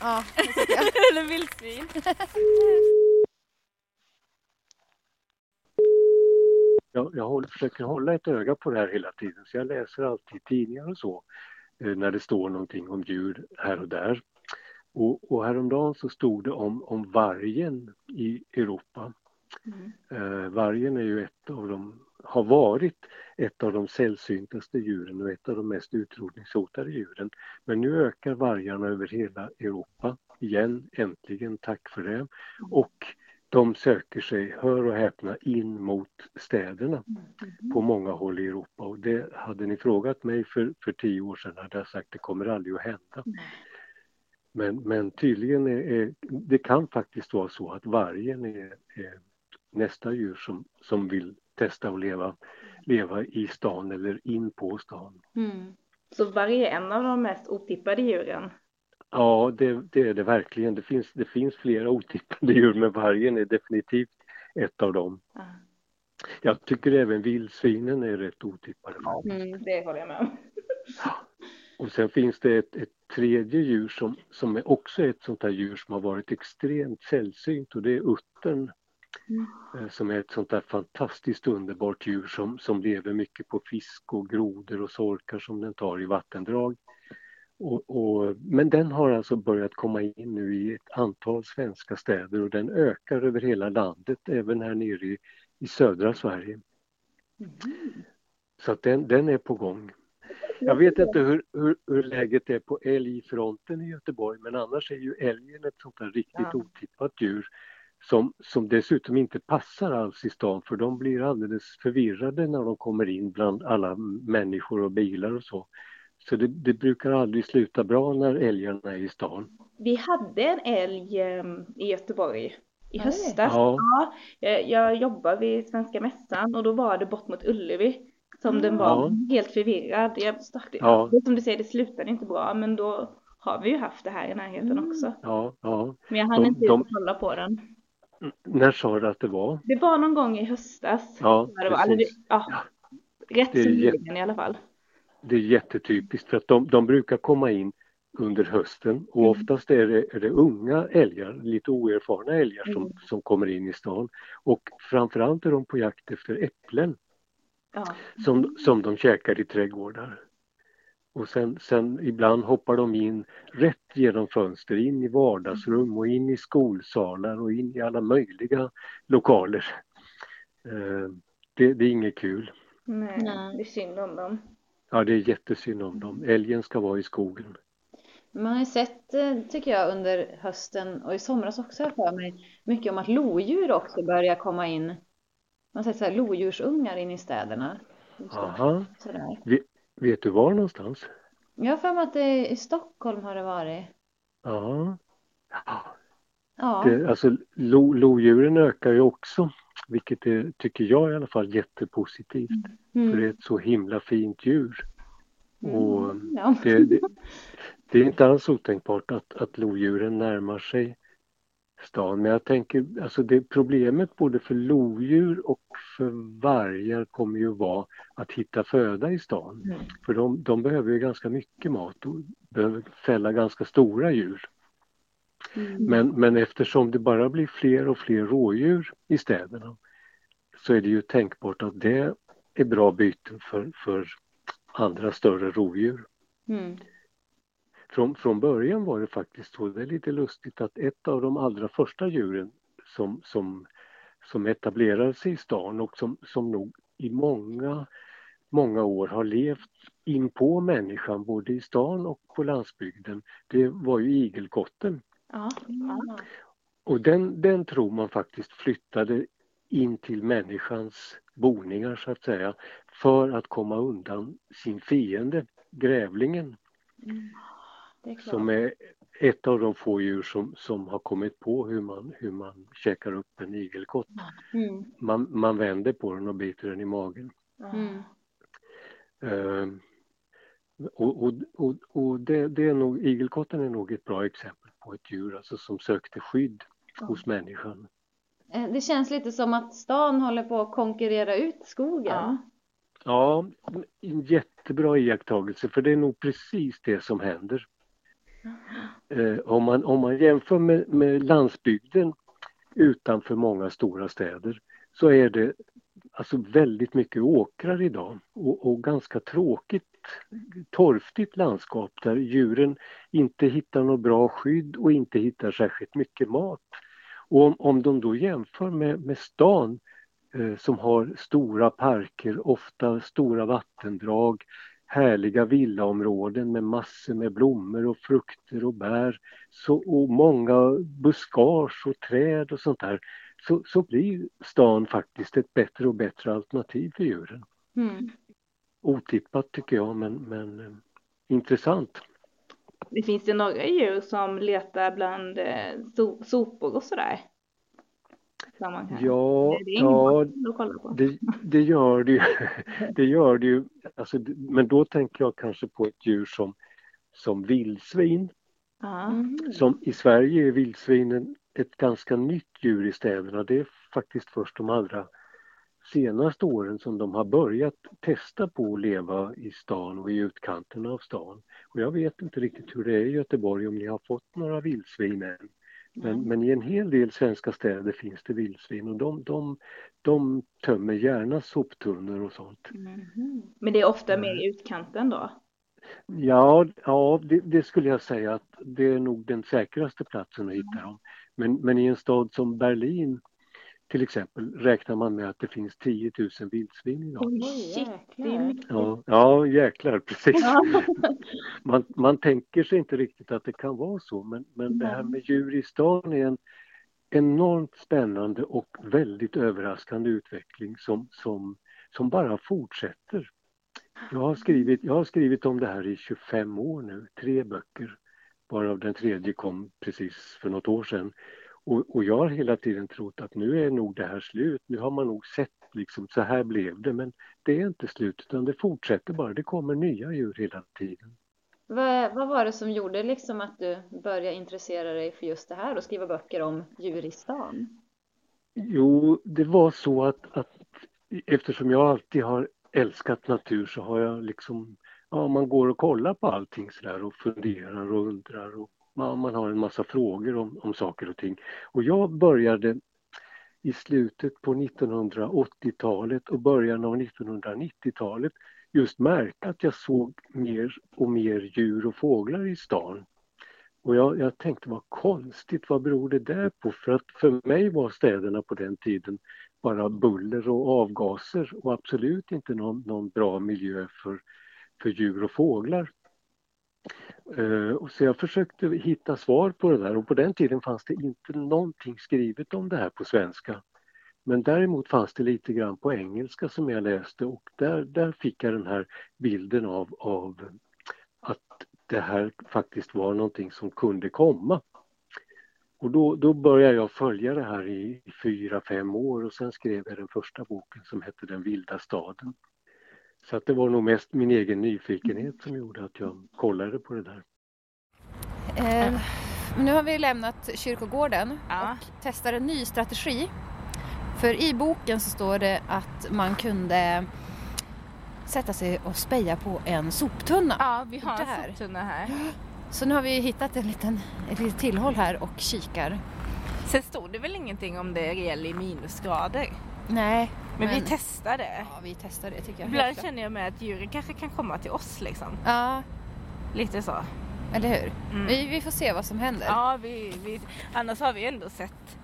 [SPEAKER 2] Ja, det tycker jag.
[SPEAKER 1] Eller vildsvin?
[SPEAKER 3] Jag, jag håller, försöker hålla ett öga på det här hela tiden så jag läser alltid tidningar och så eh, när det står någonting om djur här och där. Och, och häromdagen så stod det om, om vargen i Europa.
[SPEAKER 4] Mm.
[SPEAKER 3] Eh, vargen är ju ett av de, har varit ett av de sällsyntaste djuren och ett av de mest utrotningshotade djuren. Men nu ökar vargarna över hela Europa igen, äntligen, tack för det. Och de söker sig, hör och häpna, in mot städerna på många håll i Europa. Och det hade ni frågat mig för, för tio år sedan hade jag sagt det kommer aldrig att hända. Men, men tydligen är, är det kan faktiskt vara så att vargen är, är nästa djur som, som vill testa att leva, leva i stan eller in på stan.
[SPEAKER 4] Mm.
[SPEAKER 1] Så är en av de mest otippade djuren.
[SPEAKER 3] Ja, det, det är det verkligen. Det finns, det finns flera otippade djur, men vargen är definitivt ett av dem.
[SPEAKER 1] Ja.
[SPEAKER 3] Jag tycker även vildsvinen är rätt otippade.
[SPEAKER 1] Mm, det håller jag med om.
[SPEAKER 3] Och sen finns det ett, ett tredje djur som, som är också ett sånt här djur som har varit extremt sällsynt och det är uttern. Eh, Som är ett sånt där fantastiskt underbart djur som, som lever mycket på fisk och grodor och sorkar som den tar i vattendrag. Och, och, men den har alltså börjat komma in nu i ett antal svenska städer och den ökar över hela landet, även här nere i, i södra Sverige. Så att den, den är på gång. Jag vet inte hur, hur, hur läget är på älgfronten i Göteborg men annars är ju älgen ett sånt där riktigt
[SPEAKER 1] Ja.
[SPEAKER 3] otippat djur som, som dessutom inte passar alls i stan för de blir alldeles förvirrade när de kommer in bland alla människor och bilar och så. Så det, det brukar aldrig sluta bra när älgarna är i stan.
[SPEAKER 1] Vi hade en älg eh, i Göteborg i höstas.
[SPEAKER 3] Ja.
[SPEAKER 1] Ja, jag, jobbar vid Svenska Mässan och då var det bort mot Ullevi som den var
[SPEAKER 3] Ja.
[SPEAKER 1] helt förvirrad. Jag,
[SPEAKER 3] Ja.
[SPEAKER 1] Som du säger, det slutade inte bra men då har vi ju haft det här i närheten
[SPEAKER 2] Mm.
[SPEAKER 1] också.
[SPEAKER 3] Ja, ja.
[SPEAKER 1] Men jag hann
[SPEAKER 3] De-
[SPEAKER 1] inte
[SPEAKER 3] de-
[SPEAKER 1] kolla på den.
[SPEAKER 3] När sa du att det var?
[SPEAKER 1] Det var någon gång i höstas.
[SPEAKER 3] Ja,
[SPEAKER 1] det var, eller det, ja, rätt så nyligen i alla fall.
[SPEAKER 3] Det är jättetypiskt för att de, de brukar komma in under hösten och
[SPEAKER 1] Mm.
[SPEAKER 3] oftast är det, är det unga älgar, lite oerfarna älgar som,
[SPEAKER 1] Mm.
[SPEAKER 3] som kommer in i stan. Och framförallt är de på jakt efter äpplen
[SPEAKER 1] Ja.
[SPEAKER 3] som, som de käkar i trädgårdar. Och sen, sen ibland hoppar de in rätt genom fönster, in i vardagsrum och in i skolsalar och in i alla möjliga lokaler. Eh, det, det är inget kul.
[SPEAKER 1] Nej,
[SPEAKER 2] Nej.
[SPEAKER 1] det är synd om dem.
[SPEAKER 3] Ja, det är jättesynd om dem. Älgen ska vara i skogen.
[SPEAKER 4] Man har ju sett, eh, tycker jag, under hösten och i somras också för mig, mycket om att lodjur också börjar komma in. Man har sett så här lodjursungar in i städerna.
[SPEAKER 3] Aha.
[SPEAKER 4] Sådär.
[SPEAKER 3] Vet du var någonstans?
[SPEAKER 4] Jag har för mig att det är i Stockholm har det varit.
[SPEAKER 3] Ja.
[SPEAKER 4] Ja,
[SPEAKER 3] Det, alltså, lo, lodjuren ökar ju också, vilket är, tycker jag i alla fall, jättepositivt. För det är
[SPEAKER 4] mm.
[SPEAKER 3] ett så himla fint djur. Och
[SPEAKER 4] ja.
[SPEAKER 3] det, det, det är inte alls otänkbart att, att lodjuren närmar sig stan. Men jag tänker, alltså det problemet både för lodjur och för vargar kommer ju vara att hitta föda i stan.
[SPEAKER 4] Mm.
[SPEAKER 3] För de, de behöver ju ganska mycket mat och behöver fälla ganska stora djur.
[SPEAKER 4] Mm.
[SPEAKER 3] Men, men eftersom det bara blir fler och fler rådjur i städerna så är det ju tänkbart att det är bra byten för, för andra större rovdjur.
[SPEAKER 4] Mm.
[SPEAKER 3] Från, från början var det faktiskt så, det är lite lustigt att ett av de allra första djuren som, som, som etablerade sig i stan och som, som nog i många, många år har levt in på människan både i stan och på landsbygden, det var ju igelkotten.
[SPEAKER 1] Ja. ja.
[SPEAKER 3] Och den, den tror man faktiskt flyttade in till människans boningar så att säga för att komma undan sin fiende, grävlingen,
[SPEAKER 4] Det är klart.
[SPEAKER 3] som är ett av de få djur som, som har kommit på hur man, hur man käkar upp en igelkott.
[SPEAKER 4] Mm.
[SPEAKER 3] Man, man vänder på den och biter den i magen.
[SPEAKER 4] Mm.
[SPEAKER 3] Ehm, och och, och, och det, det är nog, igelkotten är nog ett bra exempel på ett djur alltså, som sökte skydd hos människan.
[SPEAKER 4] Eh, Det känns lite som att stan håller på att konkurrera ut skogen.
[SPEAKER 1] Ja.
[SPEAKER 3] Ja, en jättebra iakttagelse för det är nog precis det som händer. Eh, om, man, om man jämför med, med landsbygden utanför många stora städer så är det alltså väldigt mycket åkrar idag och, och ganska tråkigt, torftigt landskap där djuren inte hittar något bra skydd och inte hittar särskilt mycket mat. Och om, om de då jämför med, med stan eh, som har stora parker, ofta stora vattendrag, härliga villaområden med massor med blommor och frukter och bär så, och många buskage och träd och sånt där så, så blir stan faktiskt ett bättre och bättre alternativ för djuren. Mm. Otippat tycker jag men, men eh, intressant.
[SPEAKER 1] Det finns det några djur som letar bland eh, so sopor och sådär?
[SPEAKER 3] Ja, det, ja det, det, gör det ju. det gör det ju. Alltså, men då tänker jag kanske på ett djur som, som vildsvin. Mm. Som I Sverige är vildsvinen ett ganska nytt djur i städerna. Det är faktiskt först de allra senaste åren som de har börjat testa på att leva i stan och i utkanterna av stan. Och jag vet inte riktigt hur det är i Göteborg om ni har fått några vildsvin än. Men, men i en hel del svenska städer finns det vildsvin och de, de, de tömmer gärna soptunnor och sånt.
[SPEAKER 1] Mm. Men det är ofta mer i utkanten då?
[SPEAKER 3] Ja, ja det, det, skulle jag säga att det är nog den säkraste platsen att hitta mm. dem. Men, men i en stad som Berlin till exempel räknar man med att det finns 10 000 vildsvin idag.
[SPEAKER 1] Oh, jäklar.
[SPEAKER 3] Ja, ja, jäklar, precis. man, man tänker sig inte riktigt att det kan vara så, men, men det här med djur i stan är en enormt spännande och väldigt överraskande utveckling som, som, som bara fortsätter. Jag har, skrivit, jag har skrivit om det här i 25 år nu, tre böcker, varav den tredje kom precis för något år sedan. Och, och, jag har hela tiden trott att nu är nog det här slut. Nu har man nog sett liksom så här blev det. Men det är inte slut utan det fortsätter bara. Det kommer nya djur hela tiden.
[SPEAKER 4] Vad, vad var det som gjorde liksom att du började intressera dig för just det här och skriva böcker om djur i stan?
[SPEAKER 3] Jo, det var så att, att eftersom jag alltid har älskat natur så har jag liksom, ja man går och kollar på allting sådär och funderar och undrar och man, man har en massa frågor om, om saker och ting. Och jag började i slutet på 1980-talet och början av 1990-talet just märka att jag såg mer och mer djur och fåglar i stan. Och jag, jag, tänkte vad konstigt, vad beror det där på? För att för mig var städerna på den tiden bara buller och avgaser och absolut inte någon, någon bra miljö för, för djur och fåglar. Eh, så jag försökte hitta svar på det där och på den tiden fanns det inte någonting skrivet om det här på svenska. Men däremot fanns det lite grann på engelska som jag läste och där, där fick jag den här bilden av, av att det här faktiskt var någonting som kunde komma. Och då, då började jag följa det här i fyra, fem år och sen skrev jag den första boken som hette Den vilda staden. Så att det var nog mest min egen nyfikenhet som gjorde att jag kollade på det där.
[SPEAKER 2] Eh, nu har vi lämnat kyrkogården ja. och testar en ny strategi. För i boken så står det att man kunde sätta sig och speja på en soptunna.
[SPEAKER 1] Ja, vi har en soptunna här.
[SPEAKER 2] Så nu har vi hittat en liten, ett litet tillhåll här och kikar.
[SPEAKER 1] Sen stod det väl ingenting om det är i minusgrader?
[SPEAKER 2] Nej.
[SPEAKER 1] Men, men, vi testar det.
[SPEAKER 2] Ja, vi testar det tycker jag.
[SPEAKER 1] Ibland känner jag med att djuren kanske kan komma till oss liksom.
[SPEAKER 2] Ja.
[SPEAKER 1] Lite så.
[SPEAKER 2] Eller hur? Mm. Vi, vi får se vad som händer.
[SPEAKER 1] Ja, vi, vi, annars har vi ändå sett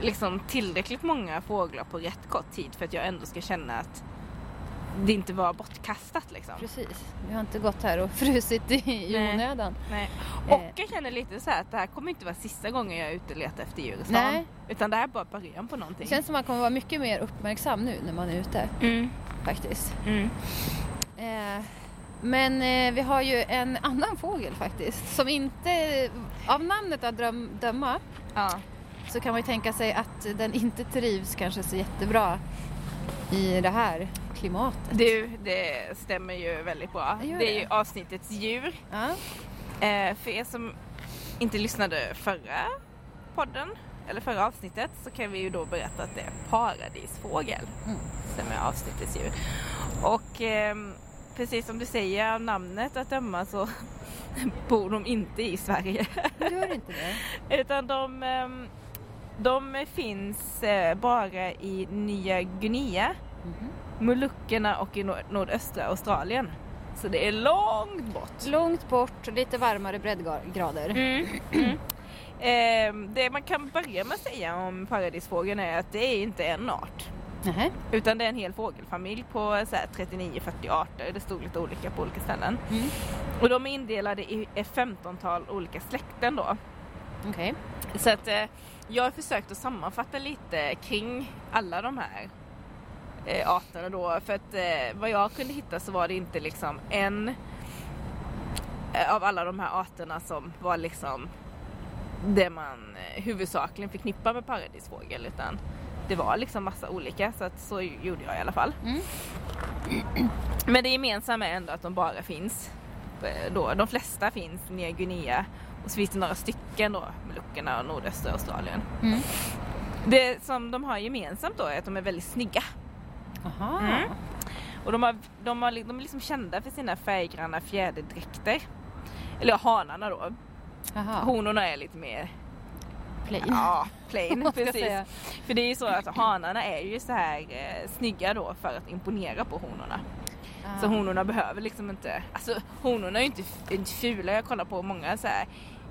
[SPEAKER 1] liksom tillräckligt många fåglar på rätt kort tid för att jag ändå ska känna att det inte var bortkastat liksom.
[SPEAKER 2] Precis. Vi har inte gått här och frusit i Nej. onödan.
[SPEAKER 1] Nej. Eh. Och jag känner lite så här att det här kommer inte vara sista gången jag är ute och letar efter djur i stan. Nej. Utan det här är bara början på någonting.
[SPEAKER 2] Det känns som att man kommer vara mycket mer uppmärksam nu när man är ute. Mm. Faktiskt. Mm. Eh, men eh, vi har ju en annan fågel faktiskt som inte, av namnet att döma, ja. så kan man ju tänka sig att den inte trivs kanske så jättebra i det här klimatet.
[SPEAKER 1] Du, det stämmer ju väldigt bra. Det. det är ju avsnittets djur. Ja. Eh, för er som inte lyssnade förra podden, eller förra avsnittet, så kan vi ju då berätta att det är paradisfågel mm. som är avsnittets djur. Och eh, precis som du säger av namnet att döma så bor de inte i Sverige.
[SPEAKER 2] Gör inte det?
[SPEAKER 1] Utan de, eh, De finns eh, bara i Nya Guinea,
[SPEAKER 2] Mhm.
[SPEAKER 1] Molukkerna och i nord- nordöstra Australien. Så det är långt bort.
[SPEAKER 2] Långt bort, lite varmare breddgrader.
[SPEAKER 1] Mm. Mm. Eh, det man kan börja med att säga om paradisfågeln är att det är inte en art.
[SPEAKER 2] Nähä.
[SPEAKER 1] Utan det är en hel fågelfamilj på så här 39-40 arter. Det stod lite olika på olika ställen.
[SPEAKER 2] Mm.
[SPEAKER 1] Och de är indelade i ett 15-tal olika släkten då.
[SPEAKER 2] Okej.
[SPEAKER 1] Så att eh, jag har försökt att sammanfatta lite kring alla de här eh, arterna då. För att eh, vad jag kunde hitta så var det inte liksom en eh, av alla de här arterna som var liksom det man eh, huvudsakligen förknippar med paradisfågel utan det var liksom massa olika så att så gjorde jag i alla fall.
[SPEAKER 2] Mm.
[SPEAKER 1] Men det gemensamma är ändå att de bara finns eh, då. De flesta finns Nya Guinea och så finns det några stycken då, Molukkerna och nordöstra Australien.
[SPEAKER 2] Mm.
[SPEAKER 1] Det som de har gemensamt då är att de är väldigt snygga.
[SPEAKER 2] Aha.
[SPEAKER 1] Mm. Och de, har, de, har, de är liksom kända för sina färggranna fjäderdräkter. Eller hanarna då.
[SPEAKER 2] Aha.
[SPEAKER 1] Honorna är lite mer
[SPEAKER 2] Plain.
[SPEAKER 1] ja, plain. Precis. För det är ju så att hanarna är ju så här eh, snygga då för att imponera på honorna. Så
[SPEAKER 2] Ah.
[SPEAKER 1] honorna behöver liksom inte, alltså honorna är ju inte, inte fula. Jag kollar på många så här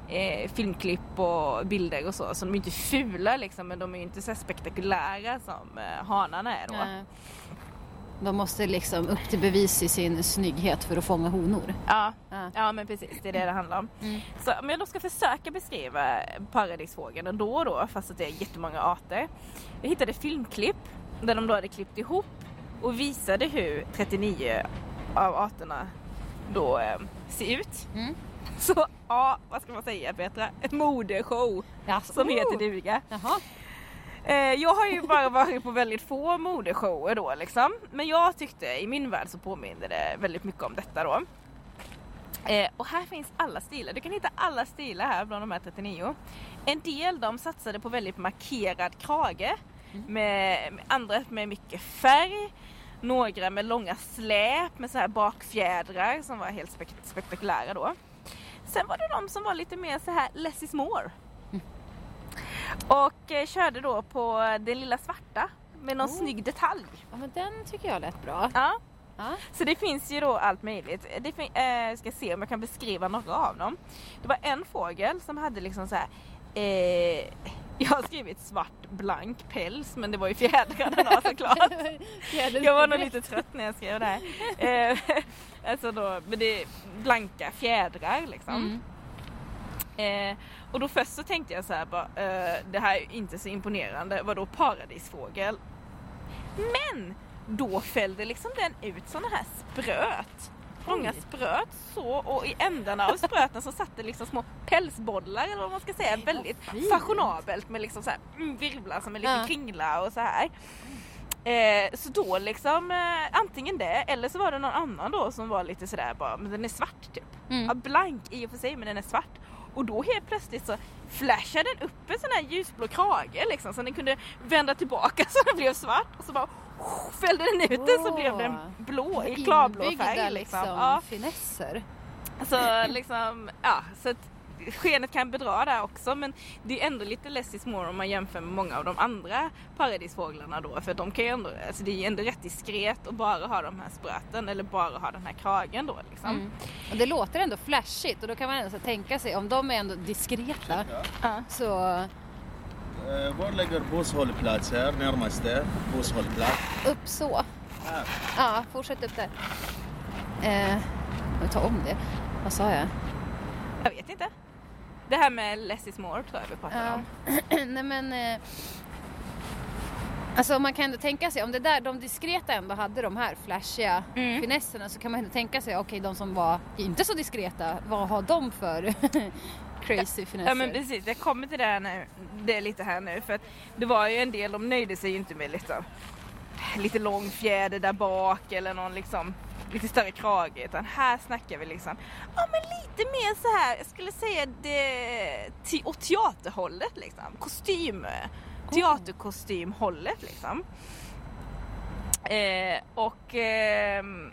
[SPEAKER 1] eh, filmklipp och bilder och så. Så de är inte fula liksom men de är ju inte så spektakulära som eh, hanarna är då.
[SPEAKER 2] Nej. De måste liksom upp till bevis i sin snygghet för att fånga honor.
[SPEAKER 1] Ja,
[SPEAKER 2] Ja.
[SPEAKER 1] ja men precis det är det det handlar om.
[SPEAKER 2] Mm.
[SPEAKER 1] Så jag då ska försöka beskriva paradisfågeln ändå och då fast att det är jättemånga arter. Jag hittade filmklipp där de då hade klippt ihop och visade hur 39 av arterna då eh, ser ut.
[SPEAKER 2] Mm.
[SPEAKER 1] Så ja, vad ska man säga Petra? Ett modeshow
[SPEAKER 2] Jaså?
[SPEAKER 1] som heter duga.
[SPEAKER 2] Jaha.
[SPEAKER 1] Eh, jag har ju bara varit på väldigt få modeshower då liksom. Men jag tyckte i min värld så påminner det väldigt mycket om detta då. Eh, och här finns alla stilar. Du kan hitta alla stilar här bland de här 39. En del de satsade på väldigt markerad krage. Med, med andra med mycket färg. Några med långa släp med så här bakfjädrar som var helt spek- spektakulära då. Sen var det de som var lite mer så här less is more. Och eh, körde då på det lilla svarta med någon
[SPEAKER 2] Oh.
[SPEAKER 1] snygg detalj.
[SPEAKER 2] Ja, men den tycker jag lät bra.
[SPEAKER 1] Ja.
[SPEAKER 2] Ja.
[SPEAKER 1] Så det finns ju då allt möjligt. Det fin- eh, ska se om jag kan beskriva några av dem. Det var en fågel som hade liksom så här. Eh, jag har skrivit svart blank päls men det var ju fjädrarna såklart. Jag var nog lite trött när jag skrev det här. Eh, alltså då, men det är blanka fjädrar liksom.
[SPEAKER 2] Mm.
[SPEAKER 1] Eh, och då först så tänkte jag så här bara, eh, det här är inte så imponerande, vadå paradisfågel? Men då fällde liksom den ut såna här spröt. Många spröt så och i ändarna av spröten så satt det liksom små pälsbollar eller vad man ska säga. Väldigt fashionabelt med liksom så här, mm, virvlar som en liten
[SPEAKER 2] Ja.
[SPEAKER 1] kringla och så här. Eh, så då liksom eh, antingen det eller så var det någon annan då som var lite sådär bara, men den är svart typ.
[SPEAKER 2] Mm.
[SPEAKER 1] Ja, blank i och för sig men den är svart. Och då helt plötsligt så flashade den upp en sån här ljusblå krage liksom så den kunde vända tillbaka så den blev svart och så bara fällde den ut den så blev den blå i klarblå färg.
[SPEAKER 2] liksom,
[SPEAKER 1] Liksom. Ja,
[SPEAKER 2] finesser.
[SPEAKER 1] så liksom, ja så att skenet kan bedra där också men det är ändå lite less is more om man jämför med många av de andra paradisfåglarna då för de kan ju ändå, alltså det är ju ändå rätt diskret att bara ha de här spröten eller bara ha den här kragen då liksom.
[SPEAKER 2] Mm. Och det låter ändå flashigt och då kan man ändå så tänka sig om de är ändå diskreta
[SPEAKER 1] Ja.
[SPEAKER 2] så
[SPEAKER 5] Var ligger busshållplats här närmaste busshållplats?
[SPEAKER 2] upp så.
[SPEAKER 5] Här.
[SPEAKER 2] Ja, fortsätt upp där. Eh, jag tar om det. Vad sa jag?
[SPEAKER 1] Jag vet inte. Det här med less is more tror jag vi pratade
[SPEAKER 2] Ja.
[SPEAKER 1] om.
[SPEAKER 2] Nej men eh, Alltså man kan ändå tänka sig, om det där, de diskreta ändå hade de här flashiga
[SPEAKER 1] Mm.
[SPEAKER 2] finesserna så kan man ändå tänka sig, okej de som var inte så diskreta, vad har de för crazy finesser?
[SPEAKER 1] Ja men precis, jag kommer till det, här nu, det lite här nu för att det var ju en del, de nöjde sig ju inte med liksom lite lång fjäder där bak eller någon liksom lite större krage utan här snackar vi liksom ja men lite mer så här jag skulle säga det te- åt teaterhållet liksom kostym teaterkostymhållet liksom. Eh, och ehm,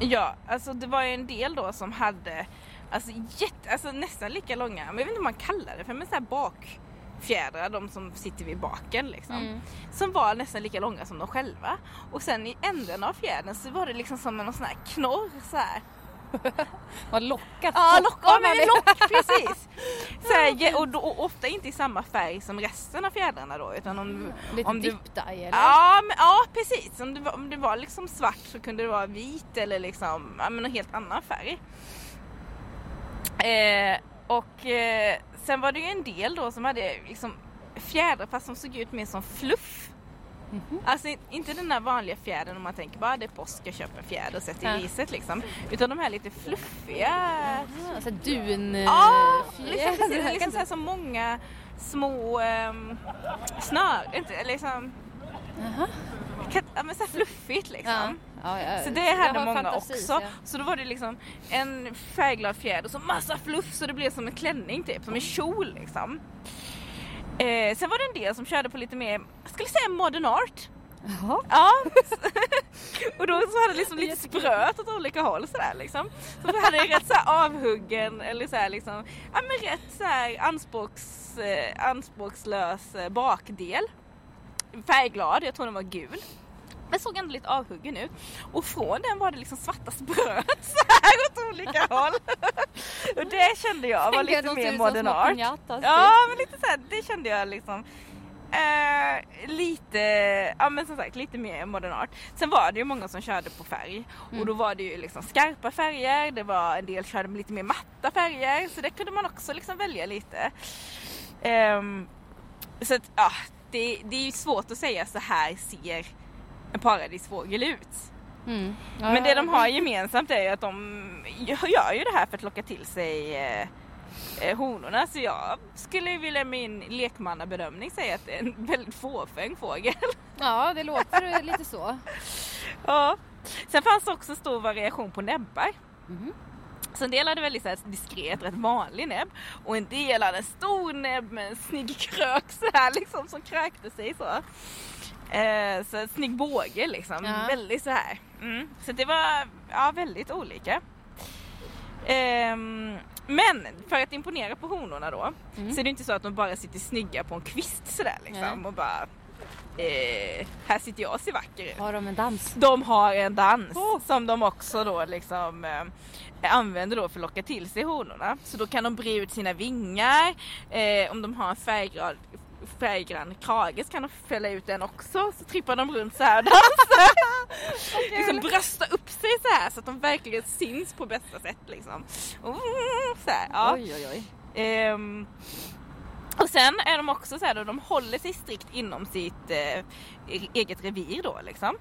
[SPEAKER 1] ja alltså det var ju en del då som hade alltså, jätte, alltså nästan lika långa men jag vet inte vad man kallar det för men så här bak fjädrar, de som sitter vid baken liksom.
[SPEAKER 2] Mm.
[SPEAKER 1] Som var nästan lika långa som de själva. Och sen i änden av fjädern så var det liksom som en sån här knorr så här.
[SPEAKER 2] Vad lockat.
[SPEAKER 1] Ja, lock, ja men lock precis. Så här, och, då, och ofta inte i samma färg som resten av fjädrarna då. Utan om,
[SPEAKER 2] Lite
[SPEAKER 1] om du,
[SPEAKER 2] eller?
[SPEAKER 1] Ja, men, ja precis. Om det, var, om det var liksom svart så kunde det vara vit eller liksom ja, men en helt annan färg. Eh, och eh, sen var det ju en del då som hade liksom fjädrar fast som såg ut mer som fluff. Alltså in- inte den där vanliga fjädern om man tänker bara det är påsk, jag köper en fjäder och sätter
[SPEAKER 2] Ja.
[SPEAKER 1] i riset liksom. Utan de här lite fluffiga
[SPEAKER 2] Ah, så här dun...
[SPEAKER 1] Ja,
[SPEAKER 2] eh,
[SPEAKER 1] liksom, precis, liksom så, här, så många små um, snör, inte, liksom. Ja, men så fluffigt liksom.
[SPEAKER 2] Ja. Ja.
[SPEAKER 1] Så det hade många
[SPEAKER 2] fantasi,
[SPEAKER 1] också.
[SPEAKER 2] så
[SPEAKER 1] då var det liksom en färgglad fjäder och så massa fluff så det blev som en klänning typ, som en kjol liksom. Eh, sen var det en del som körde på lite mer, jag skulle säga modern art.
[SPEAKER 2] Jaha.
[SPEAKER 1] Ja. och då så hade det liksom lite spröt åt olika håll sådär liksom. Så vi hade rätt så här avhuggen eller så här liksom, ja men rätt så här anspråks, eh, anspråkslös eh, bakdel. Färgglad, jag tror den var gul. Men såg ändå lite avhuggen ut. Och från den var det liksom svarta spröt så här åt olika håll. och det kände jag var lite mer modern art.
[SPEAKER 2] typ.
[SPEAKER 1] Ja men lite så här, det kände jag liksom. Eh, lite, ja men som sagt lite mer modern art. Sen var det ju många som körde på färg och då var det ju liksom skarpa färger, det var en del körde med lite mer matta färger så det kunde man också liksom välja lite. Ehm, så att ja, det, det är ju svårt att säga så här ser en paradisfågel ut.
[SPEAKER 2] Mm.
[SPEAKER 1] Men det de har gemensamt är ju att de gör ju det här för att locka till sig eh, eh, honorna. Så jag skulle vilja min lekmannabedömning säga att det är en väldigt fåfäng fågel.
[SPEAKER 2] Ja, det låter lite så.
[SPEAKER 1] ja. Sen fanns det också stor variation på näbbar.
[SPEAKER 2] Mhm.
[SPEAKER 1] Så en del hade väldigt så diskret, rätt vanlig näbb och en del hade en stor näbb med en snygg krök så här liksom som krökte sig så. Eh, så snygg båge liksom,
[SPEAKER 2] Ja.
[SPEAKER 1] väldigt så här. Mm. Så det var ja, väldigt olika. Ehm, men för att imponera på honorna då
[SPEAKER 2] Mm.
[SPEAKER 1] så är det inte så att de bara sitter snygga på en kvist sådär liksom
[SPEAKER 2] Nej.
[SPEAKER 1] och bara eh, här sitter jag och ser vacker ut.
[SPEAKER 2] Har de en dans?
[SPEAKER 1] De har en dans
[SPEAKER 2] Oh.
[SPEAKER 1] som de också då liksom eh, använder då för att locka till sig honorna. Så då kan de bre ut sina vingar. Eh, om de har en färggrad, färggrann krage så kan de fälla ut den också. Så trippar de runt så här och dansar. liksom brösta upp sig så här så att de verkligen syns på bästa sätt liksom. Och, så här, ja.
[SPEAKER 2] Oj, oj, oj.
[SPEAKER 1] Ehm, och sen är de också så här då, de håller sig strikt inom sitt eh, eget revir då liksom.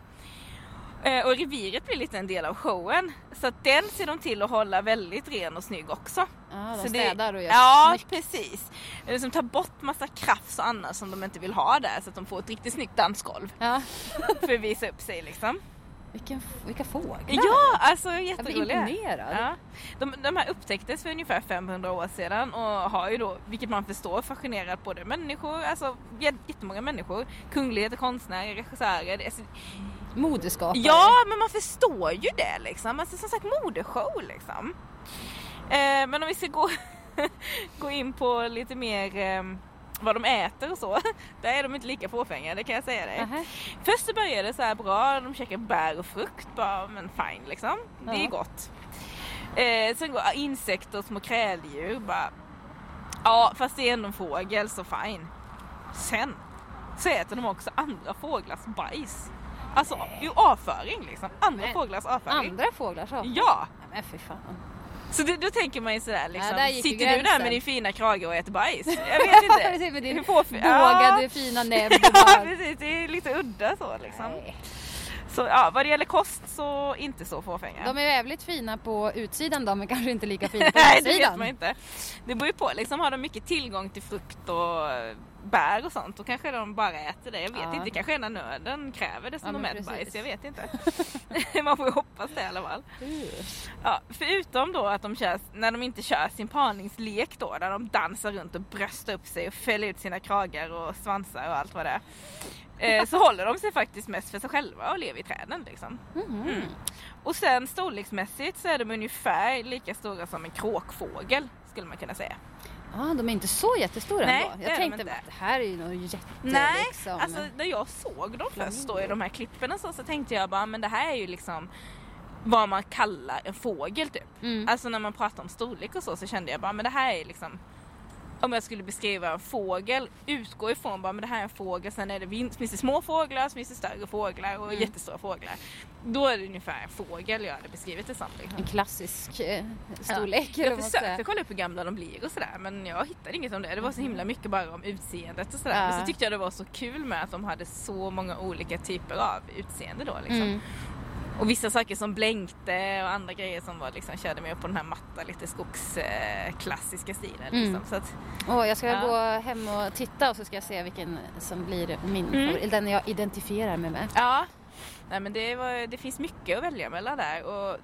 [SPEAKER 1] Eh, och reviret blir lite en del av showen. Så att den ser de till att hålla väldigt ren och snygg också.
[SPEAKER 2] Ja, de
[SPEAKER 1] Så det-
[SPEAKER 2] städar och gör
[SPEAKER 1] Ja,
[SPEAKER 2] snyggt.
[SPEAKER 1] precis. Eh, Liksom tar bort massa krafs och annat som de inte vill ha där så att de får ett riktigt snyggt dansgolv
[SPEAKER 2] Ja.
[SPEAKER 1] för att visa upp sig liksom.
[SPEAKER 2] Vilken, vilka fåglar.
[SPEAKER 1] Ja, alltså
[SPEAKER 2] Jag blir
[SPEAKER 1] jätteroliga.
[SPEAKER 2] imponerad.
[SPEAKER 1] Ja. De, de här upptäcktes för ungefär 500 år sedan och har ju då, vilket man förstår, fascinerat både människor, alltså jä- jättemånga människor, kungligheter, konstnärer, regissörer. Alltså,
[SPEAKER 2] Modeskapare.
[SPEAKER 1] ja, men man förstår ju det liksom. Alltså som sagt modeshow liksom. Eh, men om vi ska gå, gå in på lite mer eh, vad de äter och så. Där är de inte lika fåfänga, det kan jag säga dig.
[SPEAKER 2] Nähä.
[SPEAKER 1] Först så började det så här bra, de käkar bär och frukt, bara men fine liksom. Det är gott. Eh, sen går insekter och små kräldjur, bara ja fast det är ändå en fågel så fine. Sen så äter de också andra fåglars bajs. Alltså ju avföring liksom, andra
[SPEAKER 2] Men-
[SPEAKER 1] fåglars avföring.
[SPEAKER 2] Andra fåglar så?
[SPEAKER 1] Ja!
[SPEAKER 2] Men fy fan.
[SPEAKER 1] Så det, då tänker man ju sådär liksom,
[SPEAKER 2] där ju
[SPEAKER 1] sitter du där med din fina krage och äter bajs? Jag vet inte.
[SPEAKER 2] Precis, med din
[SPEAKER 1] Hur
[SPEAKER 2] bågade
[SPEAKER 1] Ja.
[SPEAKER 2] fina näbb.
[SPEAKER 1] Ja precis, det är lite udda så liksom.
[SPEAKER 2] Nej.
[SPEAKER 1] Så ja, vad det gäller kost så inte så fåfänga.
[SPEAKER 2] De är jävligt fina på utsidan då men kanske inte lika fina på
[SPEAKER 1] Nej det vet man inte. Det beror ju på, liksom har de mycket tillgång till frukt och bär och sånt då kanske de bara äter det. Jag vet
[SPEAKER 2] Ja.
[SPEAKER 1] inte, kanske när nöden kräver det som
[SPEAKER 2] Ja,
[SPEAKER 1] de äter bajs. Jag vet inte. man får ju hoppas det i alla fall. Ja, förutom då att de kör, när de inte kör sin parningslek då, där de dansar runt och bröstar upp sig och fäller ut sina kragar och svansar och allt vad det är. Eh, så håller de sig faktiskt mest för sig själva och lever i träden liksom. Mm. Och sen storleksmässigt så är de ungefär lika stora som en kråkfågel skulle man kunna säga.
[SPEAKER 2] Ja, de är inte så jättestora
[SPEAKER 1] Nej,
[SPEAKER 2] ändå. Jag tänkte att det här är ju nog jätte
[SPEAKER 1] Nej,
[SPEAKER 2] liksom.
[SPEAKER 1] alltså när jag såg dem först då i de här klippen så, så tänkte jag bara men det här är ju liksom vad man kallar en fågel typ.
[SPEAKER 2] Mm.
[SPEAKER 1] Alltså när man pratar om storlek och så så kände jag bara men det här är liksom om jag skulle beskriva en fågel, utgå ifrån bara men det här är en fågel, sen är det, finns det små fåglar, så finns det större fåglar och
[SPEAKER 2] Mm.
[SPEAKER 1] jättestora fåglar. Då är det ungefär en fågel jag hade beskrivit det som. Liksom.
[SPEAKER 2] En klassisk eh, storlek. eller
[SPEAKER 1] Jag försökte kolla upp hur gamla de blir och sådär men jag hittade inget om det. Det var så himla mycket bara om utseendet och sådär.
[SPEAKER 2] Ja.
[SPEAKER 1] Men så tyckte jag det var så kul med att de hade så många olika typer av utseende då liksom.
[SPEAKER 2] Mm.
[SPEAKER 1] Och vissa saker som blänkte och andra grejer som var liksom, körde mer på den här matta, lite skogsklassiska eh, stilen. Liksom.
[SPEAKER 2] Mm.
[SPEAKER 1] Så att,
[SPEAKER 2] Åh, jag ska
[SPEAKER 1] Ja.
[SPEAKER 2] gå hem och titta och så ska jag se vilken som blir min
[SPEAKER 1] Mm.
[SPEAKER 2] favorit. Den jag identifierar mig med.
[SPEAKER 1] ja, Nej, men det, var, det finns mycket att välja mellan där. Och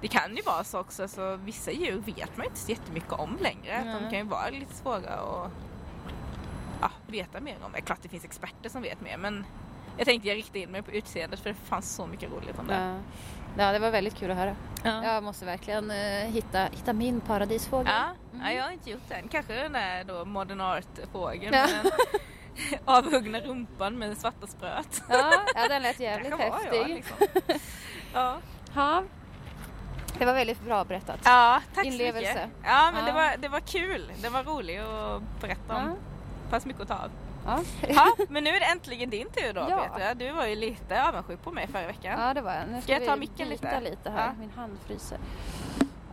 [SPEAKER 1] det kan ju vara så också, så vissa djur vet man inte så jättemycket om längre. Att de kan ju vara lite svåra att ja, veta mer om. Det är klart det finns experter som vet mer men jag tänkte jag riktade in mig på utseendet för det fanns så mycket roligt om det.
[SPEAKER 2] Ja. ja, det var väldigt kul att höra.
[SPEAKER 1] Ja.
[SPEAKER 2] Jag måste verkligen eh, hitta, hitta min paradisfågel.
[SPEAKER 1] Ja, ja, jag har inte gjort det än. Kanske den där då modern art-fågeln
[SPEAKER 2] Ja.
[SPEAKER 1] avhuggna rumpan med svarta spröt.
[SPEAKER 2] Ja, ja, den lät jävligt
[SPEAKER 1] Kanske var
[SPEAKER 2] häftig.
[SPEAKER 1] jag, liksom. ja.
[SPEAKER 2] Ja. Det var väldigt bra berättat.
[SPEAKER 1] ja, tack så
[SPEAKER 2] Inlevelse.
[SPEAKER 1] mycket. Ja, men
[SPEAKER 2] Ja.
[SPEAKER 1] Det, var, det var kul. Det var roligt att berätta om.
[SPEAKER 2] Ja.
[SPEAKER 1] fanns mycket att ta av.
[SPEAKER 2] Ja.
[SPEAKER 1] Ja, men nu är det äntligen din tur då
[SPEAKER 2] Ja.
[SPEAKER 1] Petra. Du var ju lite avundsjuk på mig förra veckan.
[SPEAKER 2] Ja, det var jag. Nu
[SPEAKER 1] Ska jag
[SPEAKER 2] vi
[SPEAKER 1] ta micken lite?
[SPEAKER 2] lite här.
[SPEAKER 1] Ja.
[SPEAKER 2] Min hand fryser.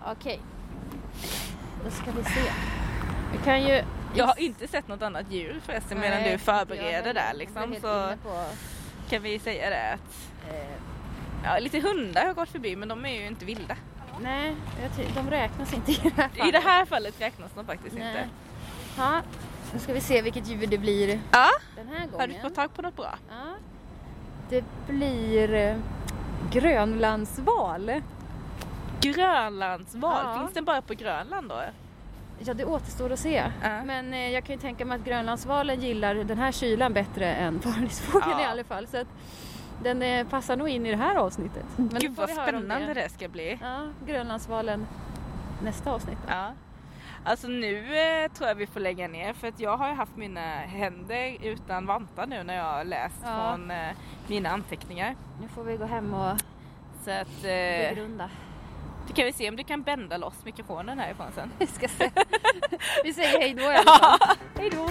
[SPEAKER 2] Okej. Då ska vi se. Vi kan ju...
[SPEAKER 1] Jag har inte sett något annat djur förresten medan
[SPEAKER 2] Nej,
[SPEAKER 1] du
[SPEAKER 2] inte jag
[SPEAKER 1] förbereder där
[SPEAKER 2] Jag
[SPEAKER 1] liksom. Så
[SPEAKER 2] på...
[SPEAKER 1] kan vi säga det att
[SPEAKER 2] Eh,
[SPEAKER 1] ja, lite hundar har gått förbi men de är ju inte vilda.
[SPEAKER 2] nej, jag de räknas inte i det här fallet.
[SPEAKER 1] I det här fallet räknas de faktiskt
[SPEAKER 2] Nej.
[SPEAKER 1] inte.
[SPEAKER 2] Ja, nu ska vi se vilket djur det blir
[SPEAKER 1] Ja,
[SPEAKER 2] den här
[SPEAKER 1] har du
[SPEAKER 2] gången.
[SPEAKER 1] fått tag på något bra?
[SPEAKER 2] Ja. Det blir eh, grönlandsval.
[SPEAKER 1] Grönlandsval,
[SPEAKER 2] Ja.
[SPEAKER 1] finns den bara på Grönland då?
[SPEAKER 2] Ja, det återstår att se.
[SPEAKER 1] Ja.
[SPEAKER 2] Men eh, jag kan ju tänka mig att grönlandsvalen gillar den här kylan bättre än paradisfågeln
[SPEAKER 1] Ja.
[SPEAKER 2] i alla fall. Så att den eh, passar nog in i det här avsnittet. Men
[SPEAKER 1] Gud vad spännande det. ska bli.
[SPEAKER 2] Ja, grönlandsvalen nästa avsnitt. då.
[SPEAKER 1] Ja. Alltså nu eh, tror jag vi får lägga ner för att jag har ju haft mina händer utan vantar nu när jag har läst
[SPEAKER 2] Ja.
[SPEAKER 1] från eh, mina anteckningar.
[SPEAKER 2] Nu får vi gå hem och
[SPEAKER 1] Så att eh,
[SPEAKER 2] begrunda.
[SPEAKER 1] du kan vi se om du kan bända loss mikrofonen härifrån sen.
[SPEAKER 2] Vi ska se. Vi säger hej då i alla fall. Hej då!